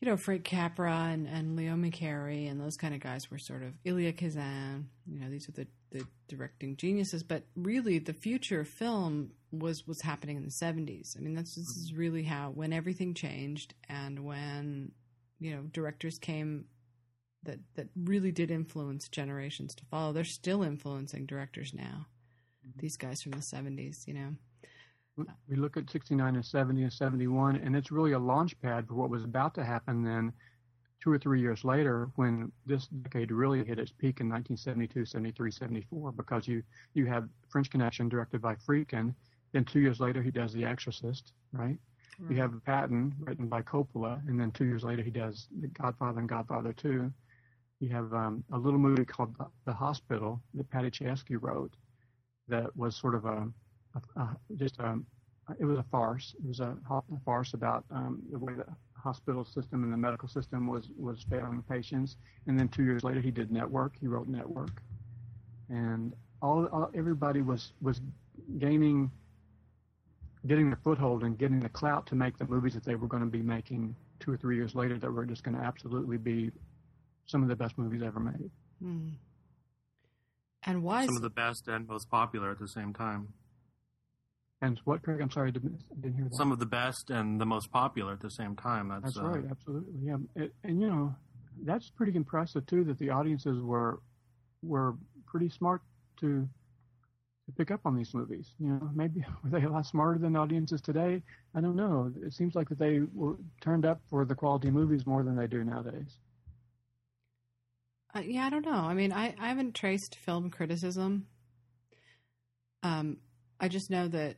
you know Frank Capra and, and Leo McCarey, and those kind of guys were sort of Elia Kazan. You know, these are the the directing geniuses. But really, the future of film was was happening in the seventies. I mean, that's this is really how when everything changed and when you know directors came that that really did influence generations to follow. They're still influencing directors now. Mm-hmm. These guys from the seventies, you know. we look at 69 and 70 and 71, and it's really a launch pad for what was about to happen then two or three years later, when this decade really hit its peak in 1972, 73, 74, because you you have French Connection directed by Friedkin. Then two years later, he does The Exorcist, right? You have Patton written by Coppola, and then two years later he does The Godfather and Godfather Two. You have um, a little movie called The, the Hospital that Paddy Chayefsky wrote, that was sort of a, a, a just a it was a farce. It was a, a farce about um, the way the hospital system and the medical system was was failing patients. And then two years later he did Network. He wrote Network, and all, all everybody was was gaining getting the foothold and getting the clout to make the movies that they were going to be making two or three years later that were just going to absolutely be some of the best movies ever made. Hmm. And why? Some of the best and most popular at the same time. And what, Craig? I'm sorry, I didn't, I didn't hear that. Some of the best and the most popular at the same time. That's, That's uh, right, absolutely. Yeah, it, and you know, that's pretty impressive too. That the audiences were were pretty smart to to pick up on these movies. You know, maybe were they a lot smarter than audiences today? I don't know. It seems like that they were turned up for the quality movies more than they do nowadays. Uh, yeah, I don't know. I mean, I, I haven't traced film criticism. Um, I just know that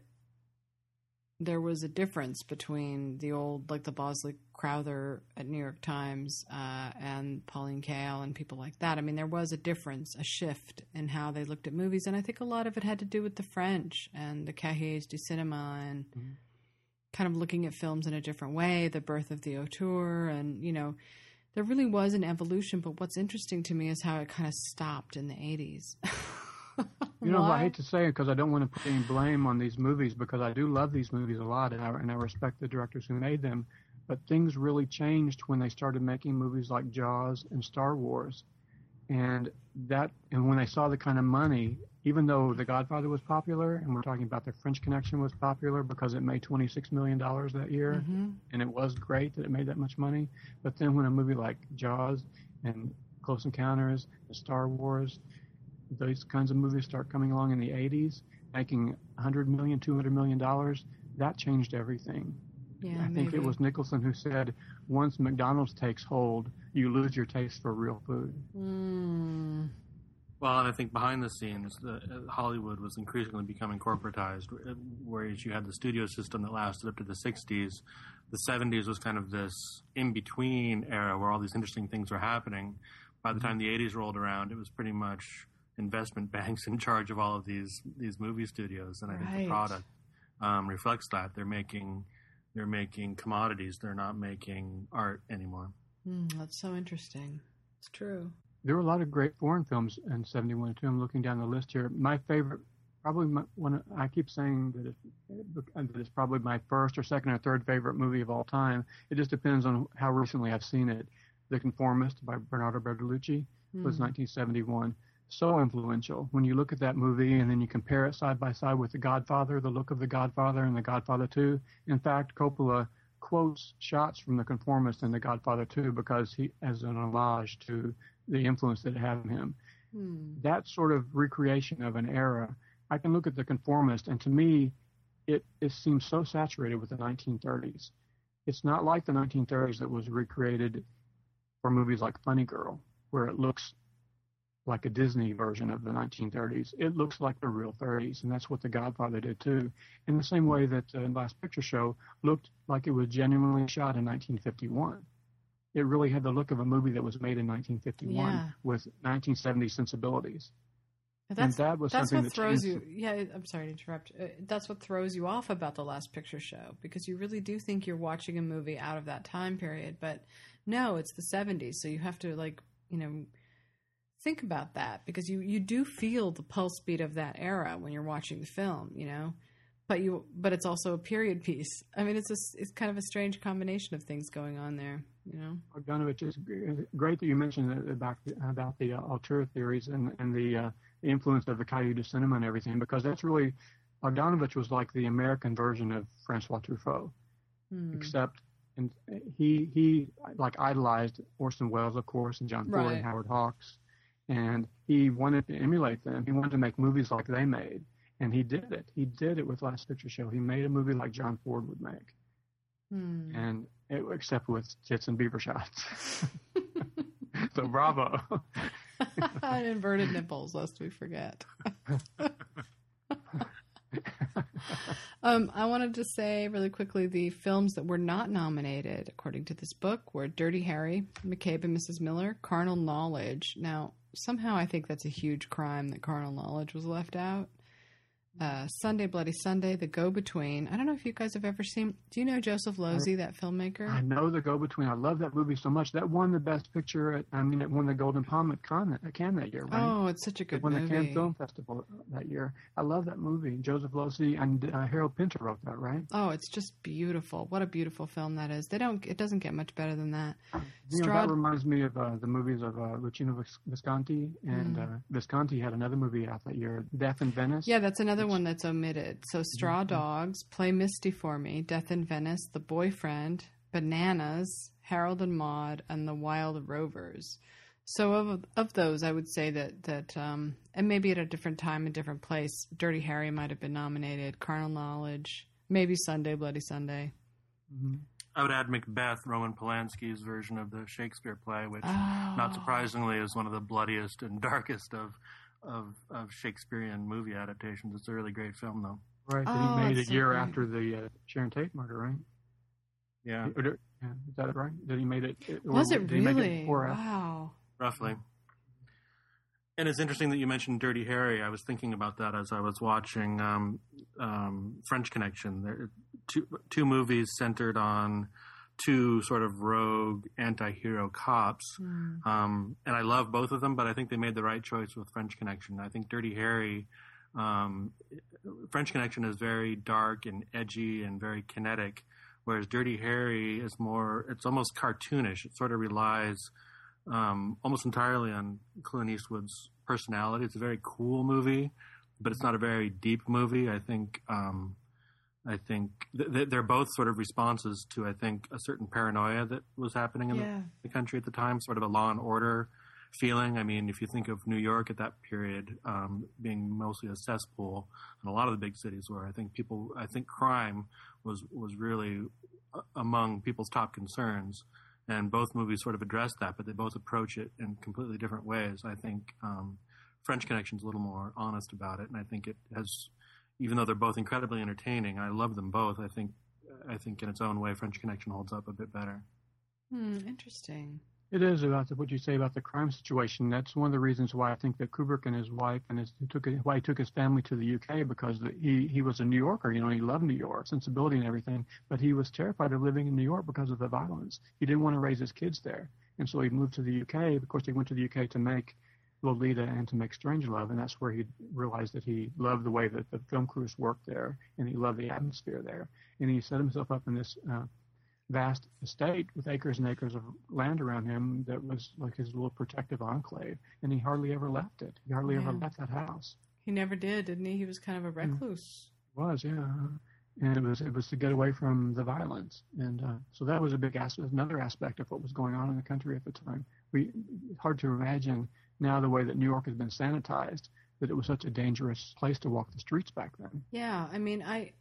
there was a difference between the old, like the Bosley Crowther at New York Times uh, and Pauline Kael and people like that. I mean, there was a difference, a shift in how they looked at movies, and I think a lot of it had to do with the French and the Cahiers du Cinema and Mhm. kind of looking at films in a different way, the birth of the auteur, and you know, there really was an evolution. But what's interesting to me is how it kind of stopped in the eighties. You know, I hate to say it because I don't want to put any blame on these movies because I do love these movies a lot and I, and I respect the directors who made them. But things really changed when they started making movies like Jaws and Star Wars. And that, and when they saw the kind of money, even though The Godfather was popular, and we're talking about The French Connection was popular because it made $26 million that year, hmm and it was great that it made that much money. But then when a movie like Jaws and Close Encounters and Star Wars, those kinds of movies start coming along in the 80s, making 100 million, 200 million dollars, that changed everything. Yeah, I think maybe. it was Nicholson who said, once McDonald's takes hold, you lose your taste for real food. Mm, Well, and I think behind the scenes, the, uh, Hollywood was increasingly becoming corporatized, uh, whereas you had the studio system that lasted up to the 60s. The 70s was kind of this in between era where all these interesting things were happening. By the time the 80s rolled around, it was pretty much investment banks in charge of all of these these movie studios, and I think the product um, reflects that. They're making they're making commodities. They're not making art anymore. mm, that's so interesting. It's true. There were a lot of great foreign films in 71 too. I'm looking down the list here. My favorite, probably my, one, I keep saying that, it, that it's probably my first or second or third favorite movie of all time. It just depends on how recently I've seen it. The Conformist by Bernardo Bertolucci was Mm. 1971. So influential. When you look at that movie and then you compare it side by side with The Godfather, the look of The Godfather and The Godfather 2. In fact, Coppola quotes shots from The Conformist and The Godfather 2 because he, as an homage to the influence that it had on him. Hmm. That sort of recreation of an era, I can look at The Conformist, and to me, it, it seems so saturated with the 1930s. It's not like the 1930s that was recreated for movies like Funny Girl, where it looks like a Disney version of the 1930s. It looks like the real 30s, and that's what The Godfather did too. In the same way that the Last Picture Show looked like it was genuinely shot in 1951. It really had the look of a movie that was made in 1951 Yeah. with 1970 sensibilities. That's that was that's something what that throws you. Yeah, I'm sorry to interrupt. Uh, That's what throws you off about the Last Picture Show because you really do think you're watching a movie out of that time period, but no, it's the 70s, so you have to like you know think about that because you you do feel the pulse beat of that era when you're watching the film, you know. But you but it's also a period piece. I mean, it's a, it's kind of a strange combination of things going on there, you know. Bogdanovich, it's great that you mentioned about the, about the uh, auteur theories and, and the, uh, the influence of the du Cinema and everything, because that's really Bogdanovich was like the American version of Francois Truffaut, Hmm. except and he he like idolized Orson Welles, of course, and John Ford Right. and Howard Hawks, and he wanted to emulate them. He wanted to make movies like they made, and he did it. He did it with Last Picture Show. He made a movie like John Ford would make, Hmm. and it, except with tits and beaver shots. so bravo. and inverted nipples, lest we forget. um, I wanted to say really quickly the films that were not nominated, according to this book, were Dirty Harry, McCabe and Mrs. Miller, Carnal Knowledge. Now, somehow I think that's a huge crime that Carnal Knowledge was left out. Uh, Sunday Bloody Sunday, The Go Between. I don't know if you guys have ever seen. Do you know Joseph Losey, that filmmaker? I know the Go Between. I love that movie so much. That won the Best Picture. At, I mean, it won the Golden Palm at Cannes, at Cannes that year, right? Oh, it's such a good it won movie. the Cannes Film Festival that year. I love that movie. Joseph Losey and uh, Harold Pinter wrote that, right? Oh, it's just beautiful. What a beautiful film that is. They don't. It doesn't get much better than that. You know, that reminds me of uh, the movies of uh, Luchino Visconti, and Mm. uh, Visconti had another movie out that year, Death in Venice. Yeah, that's another one that's omitted. So Straw Dogs, Play Misty for Me, Death in Venice, The Boyfriend, Bananas, Harold and Maude, and The Wild Rovers. So of of those, I would say that that um, and maybe at a different time, a different place, Dirty Harry might have been nominated. Carnal Knowledge, maybe Sunday, Bloody Sunday. Mhm. I would add Macbeth, Roman Polanski's version of the Shakespeare play, which, Oh. not surprisingly, is one of the bloodiest and darkest of of, of Shakespearean movie adaptations. It's a really great film, though. Right, that Oh, he made it's a so year great. after the uh, Sharon Tate murder, right? Yeah, Or yeah, is that right? Did he made it? or Was it did make really? before or after? wow. roughly. And it's interesting that you mentioned Dirty Harry. I was thinking about that as I was watching um, um, French Connection. There are two two movies centered on two sort of rogue anti-hero cops. Hmm. Um, and I love both of them, but I think they made the right choice with French Connection. I think Dirty Harry, um, French Connection is very dark and edgy and very kinetic, whereas Dirty Harry is more, it's almost cartoonish. It sort of relies um, almost entirely on Clint Eastwood's personality. It's a very cool movie, but it's not a very deep movie. I think. Um, I think th- th- they're both sort of responses to, I think, a certain paranoia that was happening in the Yeah. the country at the time, sort of a law and order feeling. I mean, if you think of New York at that period um, being mostly a cesspool, and a lot of the big cities were, I think people, I think crime was was really uh, among people's top concerns. And both movies sort of address that, but they both approach it in completely different ways. I think um, French Connection's a little more honest about it, and I think it has, even though they're both incredibly entertaining, I love them both. I think, I think in its own way, French Connection holds up a bit better. Hmm, interesting. It is about the, what you say about the crime situation. That's one of the reasons why I think that Kubrick and his wife and his he took it- why he took his family to the UK because the, he he was a New Yorker. You know, he loved New York, sensibility and everything. But he was terrified of living in New York because of the violence. He didn't want to raise his kids there, and so he moved to the UK. Of course, he went to the UK to make Lolita and to make Strangelove, and that's where he realized that he loved the way that the film crews worked there, and he loved the atmosphere there. And he set himself up in this. Uh, vast estate with acres and acres of land around him that was like his little protective enclave, and he hardly ever left it. He hardly ever left that house. He never did, didn't he? He was kind of a recluse. He Was yeah, and it was it was to get away from the violence, and uh, so that was a big aspect, another aspect of what was going on in the country at the time. We it's hard to imagine now the way that New York has been sanitized that it was such a dangerous place to walk the streets back then. Yeah, I mean, I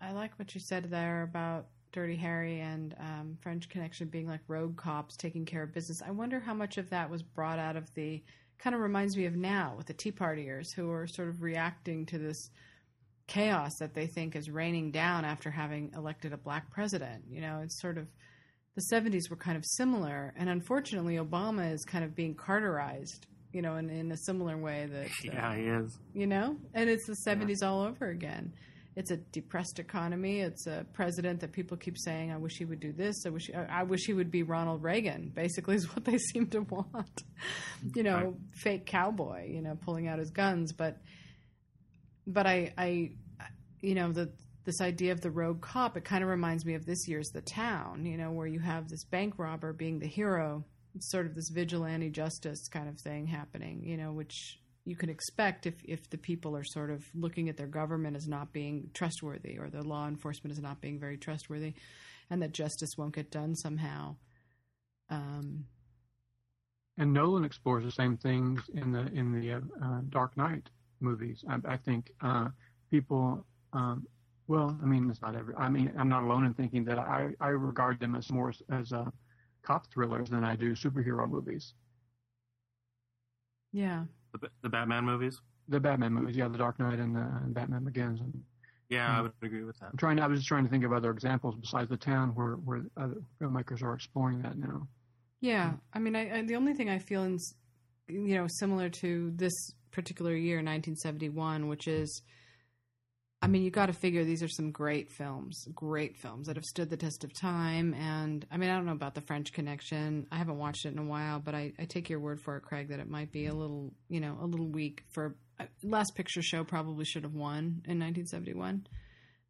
I like what you said there about Dirty Harry and um, French Connection being like rogue cops taking care of business. I wonder how much of that was brought out of the kind of reminds me of now with the Tea Partiers who are sort of reacting to this chaos that they think is raining down after having elected a black president. You know, it's sort of the 70s were kind of similar, and unfortunately, Obama is kind of being Carterized. You know, in, in a similar way that uh, Yeah, he is. you know? And it's the 70s all over again. It's a depressed economy. It's a president that people keep saying i wish he would do this. I wish i I wish he would be ronald reagan basically is what they seem to want. You know Right. fake cowboy you know pulling out his guns. But but i i you know the this idea of the rogue cop it kind of reminds me of this year's the town you know where you have this bank robber being the hero sort of this vigilante justice kind of thing happening you know which you can expect if, if the people are sort of looking at their government as not being trustworthy or their law enforcement as not being very trustworthy and that justice won't get done somehow um, And Nolan explores the same things in the in the uh, uh, Dark Knight movies. I, I think uh, people um, Well, I mean, it's not every. I mean, I'm not alone in thinking that I I regard them as more as, a cop thrillers than I do superhero movies. Yeah. The, the Batman movies. The Batman movies, yeah, The Dark Knight and, uh, and Batman Begins. And Yeah, Hmm. I would agree with that. I'm trying. I was just trying to think of other examples besides the town where where other filmmakers are exploring that now. Yeah, I mean, I, I the only thing I feel is, you know, similar to this particular year, 1971, which is, I mean, you got to figure these are some great films, great films that have stood the test of time. And I mean, I don't know about the French Connection. I haven't watched it in a while, but I, I take your word for it, Craig, that it might be a little, you know, a little weak for. uh, Last Picture Show probably should have won in 1971.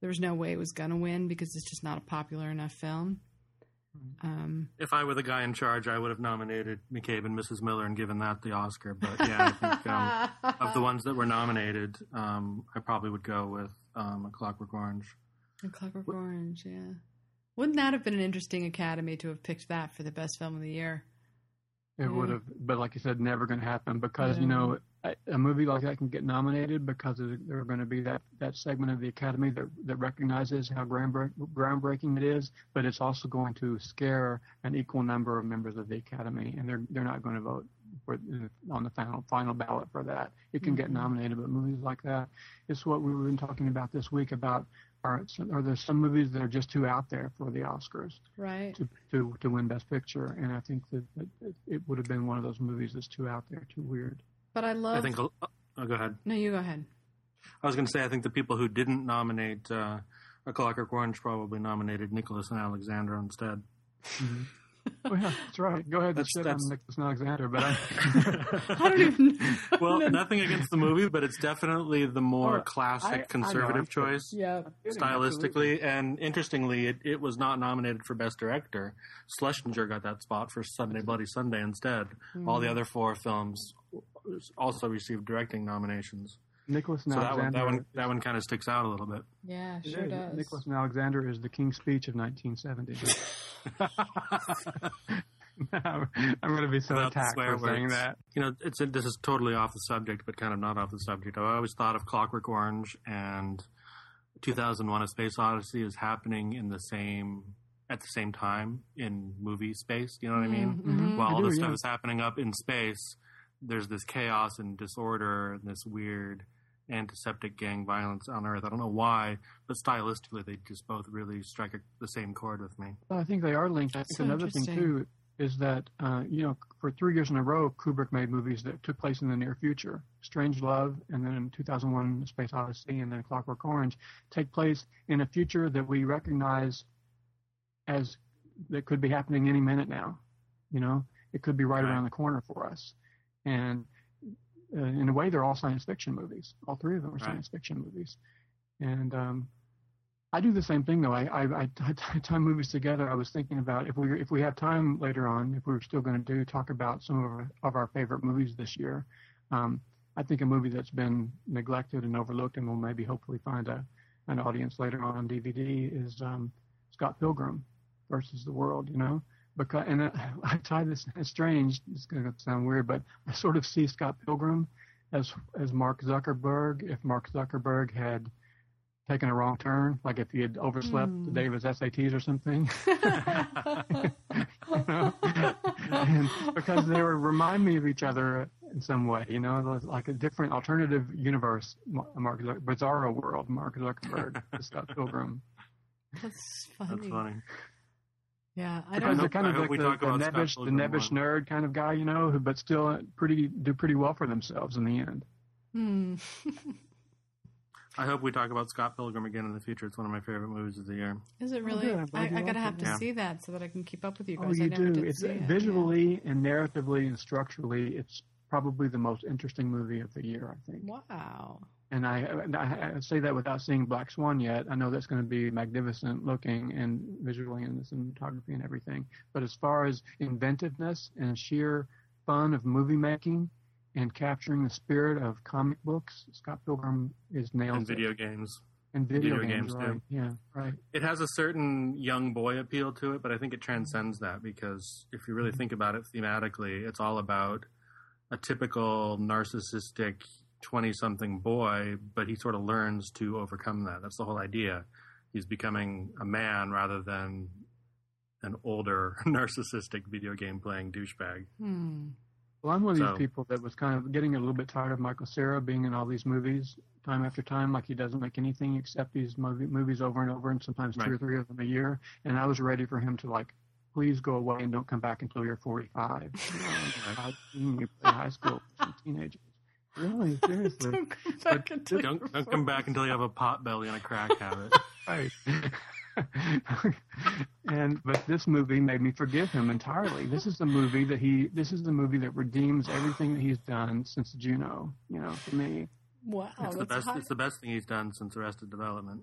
There was no way it was gonna win because it's just not a popular enough film. Um, If I were the guy in charge, I would have nominated McCabe and Mrs. Miller and given that the Oscar. But yeah, I think um, of the ones that were nominated, um, I probably would go with um, A Clockwork Orange. A Clockwork Orange, yeah. Wouldn't that have been an interesting Academy to have picked that for the best film of the year? It would have, but like you said, never going to happen because you know a, a movie like that can get nominated because of, there are going to be that, that segment of the Academy that that recognizes how groundbreak, groundbreaking it is, but it's also going to scare an equal number of members of the Academy, and they're they're not going to vote for on the final final ballot for that. It can get Mhm. nominated, but movies like that, it's what we've been talking about this week about. Are, are there some movies that are just too out there for the Oscars? Right. to, to, to win Best Picture, and I think that, that it- it would have been one of those movies that's too out there, too weird. But I love. I think. Oh, go ahead. No, you go ahead. I was going to say I think the people who didn't nominate uh, A Clockwork Orange probably nominated Nicholas and Alexandra instead. Oh yeah, that's right. Go ahead and That's- shit that's- on Nicholas Alexandra, but I, I don't even. well, nothing against the movie, but it's definitely the more Oh, classic I- I conservative I'm choice. Yeah. stylistically and interestingly it, it was not nominated for best director schlesinger got that spot for sunday bloody sunday instead all Mm. the other four films also received directing nominations Nicholas and so that one that one that one kind of sticks out a little bit Yeah, sure is. does. Nicholas and Alexandra is the King's Speech of 1970. I'm going to be so Without attacked swear for saying that. you know it's this is totally off the subject but kind of not off the subject i always thought of clockwork orange and 2001 a space odyssey is happening in the same at the same time in movie space you know what i mean Mhm. while I all do, this yeah. stuff is happening up in space, there's this chaos and disorder and this weird antiseptic gang violence on Earth. I don't know why, but stylistically, they just both really strike a, the same chord with me. Well, I think they are linked. I think So another thing too is that uh, you know for three years in a row, Kubrick made movies that took place in the near future. Strangelove, and then in 2001: Space Odyssey, and then Clockwork Orange take place in a future that we recognize as that could be happening any minute now. You know, it could be right, Right. around the corner for us, and uh, in a way, they're all science fiction movies. All three of them are Right. science fiction movies, and um, I do the same thing though. I, I, I, I tie movies together. I was thinking about if we if we have time later on, if we are still going to do talk about some of our, of our favorite movies this year. Um, I think a movie that's been neglected and overlooked, and will maybe hopefully find a an audience later on on DVD is um, Scott Pilgrim versus the World. You know, because and uh, I tie this. It's strange. It's going to sound weird, but I sort of see Scott Pilgrim as as Mark Zuckerberg. If Mark Zuckerberg had taken a wrong turn, like if he had overslept the day of his SATs or something. you know? and because they were remind me of each other in some way, you know, like a different alternative universe, Mark Zuck- Bizarro world, Mark Zuckerberg, Scott Pilgrim. That's funny. That's funny. Yeah, I Because don't. hope- they're kind I of like the, talk the nebbish, the nebbish more. nerd kind of guy, you know, who but still pretty do pretty well for themselves in the end. Hmm. I hope we talk about Scott Pilgrim again in the future. It's one of my favorite movies of the year. Is it really? good. I'm glad I, I gotta have it. to Yeah. see that so that I can keep up with you Oh, guys. you I never do. did It's see it. visually and narratively and structurally, it's probably the most interesting movie of the year, I think. Wow. And I, I, say that without seeing Black Swan yet. I know that's going to be magnificent looking and visually and the cinematography and everything. But as far as inventiveness and sheer fun of movie making and capturing the spirit of comic books, Scott Pilgrim is nailed. And video games. and video, video games, games, right? too. Yeah, right. It has a certain young boy appeal to it, but I think it transcends that because if you really think about it thematically, it's all about a typical narcissistic twenty something boy, but he sort of learns to overcome that. That's the whole idea. He's becoming a man rather than an older narcissistic video game playing douchebag. Hmm. Well, I'm one of So- these people that was kind of getting a little bit tired of Michael Cera being in all these movies time after time. Like he doesn't make anything except these movie, movies over and over, and sometimes two or three of them a year. And I was ready for him to like, please go away and don't come back until you're 45. You know, I've seen you play high school with some teenagers. Really, seriously. Don't come back until Don't you're don't come back until you have a pot belly and a crack habit. right. and but this movie made me forgive him entirely. This is the movie that he. This is the movie that redeems everything that he's done since Juno. You know, for me. Wow, It's the best. hot. It's the best thing he's done since Arrested Development.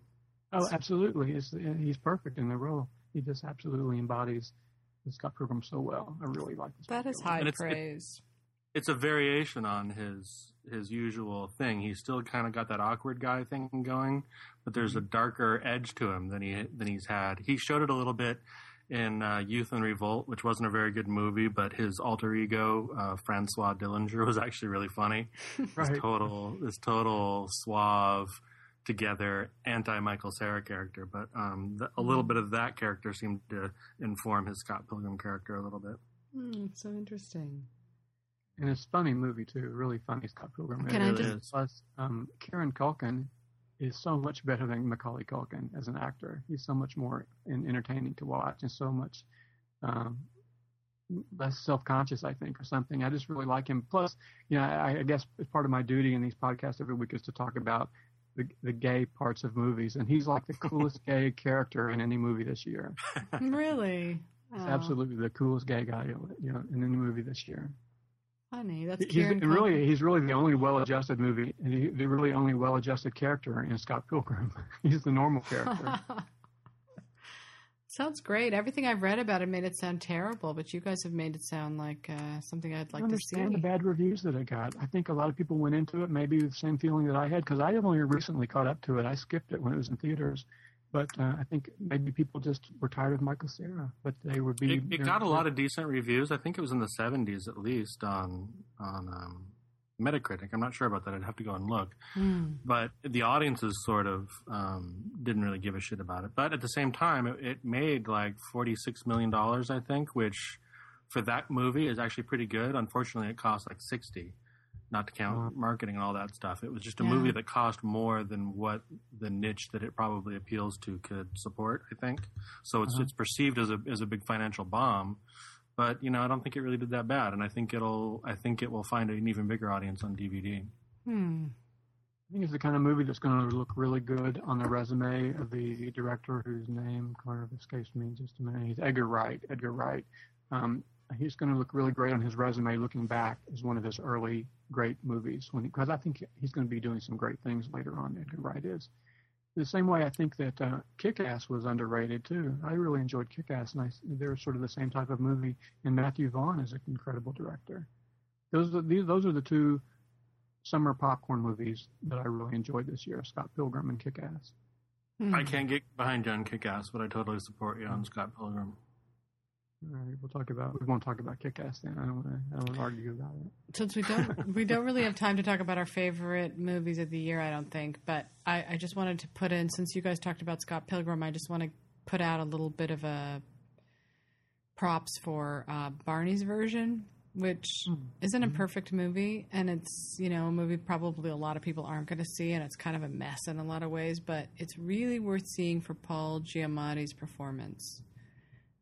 Oh, absolutely. It's, he's perfect in the role. He just absolutely embodies the Scott Pilgrim so well. I really like this. That movie is high And it's- it- praise. It's a variation on his his usual thing. He's still kind of got that awkward guy thing going, but there's a darker edge to him than he than he's had. He showed it a little bit in uh, Youth in Revolt, which wasn't a very good movie, but his alter ego uh, Francois Dillinger was actually really funny. Right. This total this total suave together anti Michael Cera character, but um, the, a little bit of that character seemed to inform his Scott Pilgrim character a little bit. Hmm, so interesting. And it's a funny movie too. Really funny Scott Pilgrim. Can I really just- is. Plus, um, Kieran Culkin is so much better than Macaulay Culkin as an actor. He's so much more en- entertaining to watch and so much um, less self-conscious, I think, or something. I just really like him. Plus, you know, I, I guess it's part of my duty in these podcasts every week is to talk about the, the gay parts of movies, and he's like the coolest gay character in any movie this year. really? He's Oh, absolutely the coolest gay guy, you know, in any movie this year. Funny. That's He's really, Culkin. he's really the only well-adjusted movie, and he, the really only well-adjusted character in Scott Pilgrim. he's the normal character. Sounds great. Everything I've read about it made it sound terrible, but you guys have made it sound like uh, something I'd like I to see. understand the bad reviews that it got. I think a lot of people went into it maybe with the same feeling that I had because I only recently caught up to it. I skipped it when it was in theaters, but uh, I think maybe people just were tired of Michael Cera. But they would be. It, it got a lot of decent reviews. I think it was in the 70s at least on on um, Metacritic. I'm not sure about that. I'd have to go and look. Hmm. But the audiences sort of um, didn't really give a shit about it. But at the same time, it, it made like 46 million dollars, I think, which for that movie is actually pretty good. Unfortunately, it cost like 60. Not to count Wow. marketing and all that stuff. It was just a Yeah. movie that cost more than what the niche that it probably appeals to could support. I think so. It's Uh-huh. it's perceived as a as a big financial bomb, but you know I don't think it really did that bad, and I think it'll I think it will find an even bigger audience on DVD. Hmm. I think it's the kind of movie that's going to look really good on the resume of the director whose name kind of escapes me in just a minute. He's Edgar Wright. Edgar Wright. Um, he's going to look really great on his resume looking back as one of his early great movies. When because I think he's going to be doing some great things later on. Edgar Wright is. The same way I think that uh, Kick-Ass was underrated too. I really enjoyed Kick-Ass, and I, they're sort of the same type of movie. And Matthew Vaughn is an incredible director. Those are these, those are the two summer popcorn movies that I really enjoyed this year: Scott Pilgrim and Kick-Ass. Hmm. I can't get behind John Kickass, but I totally support you on Scott Pilgrim. All right, we'll talk about we won't talk about Kick-Ass then. I don't want to I don't want to argue about it. Since we don't we don't really have time to talk about our favorite movies of the year, I don't think. But I, I just wanted to put in since you guys talked about Scott Pilgrim, I just want to put out a little bit of a props for uh, Barney's version, which isn't a perfect movie, and it's you know a movie probably a lot of people aren't going to see, and it's kind of a mess in a lot of ways, but it's really worth seeing for Paul Giamatti's performance.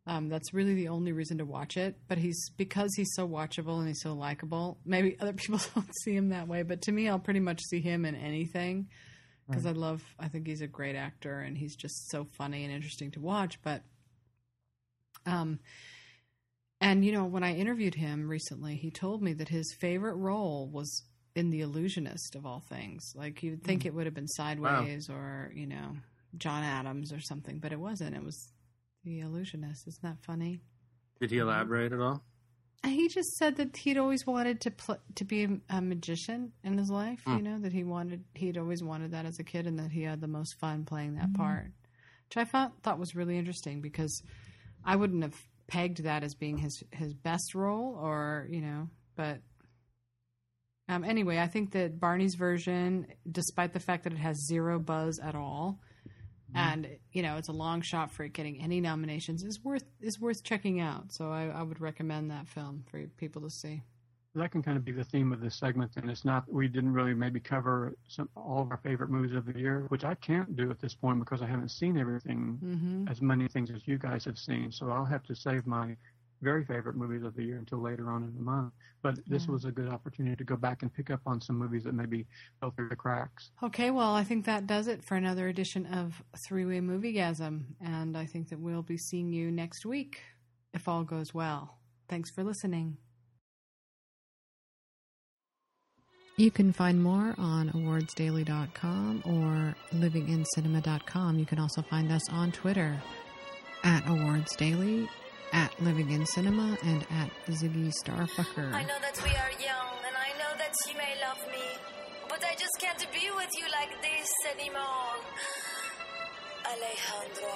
Um, that's really the only reason to watch it. But he's because he's so watchable and he's so likable. Maybe other people don't see him that way, but to me, I'll pretty much see him in anything because I love. I think he's a great actor and he's just so funny and interesting to watch. But, um, and you know, when I interviewed him recently, he told me that his favorite role was in The Illusionist of all things. Like you'd think it would have been Sideways or you know John Adams or something, but it wasn't. It was The Illusionist. Isn't that funny? Did he um, elaborate at all? He just said that he'd always wanted to pl- to be a, a magician in his life. Hmm. You know that he wanted he'd always wanted that as a kid, and that he had the most fun playing that mm-hmm. part, which I thought thought was really interesting because I wouldn't have pegged that as being his his best role, or you know, but Um, anyway, I think that Barney's version, despite the fact that it has zero buzz at all, and you know it's a long shot for it getting any nominations, is worth is worth checking out. So I, I would recommend that film for people to see. That can kind of be the theme of this segment, and it's not. We didn't really maybe cover some all of our favorite movies of the year, which I can't do at this point because I haven't seen everything hmm as many things as you guys have seen. So I'll have to save my very favorite movies of the year until later on in the month. But this Yeah. was a good opportunity to go back and pick up on some movies that maybe fell through the cracks. Okay, well, I think that does it for another edition of Three Way Moviegasm, and I think that we'll be seeing you next week if all goes well. Thanks for listening. You can find more on awardsdaily.com or livingincinema.com. You can also find us on Twitter at awardsdaily, at Living in Cinema and at Ziggy Starfucker. I know that we are young, and I know that you may love me, but I just can't be with you like this anymore. Alejandro.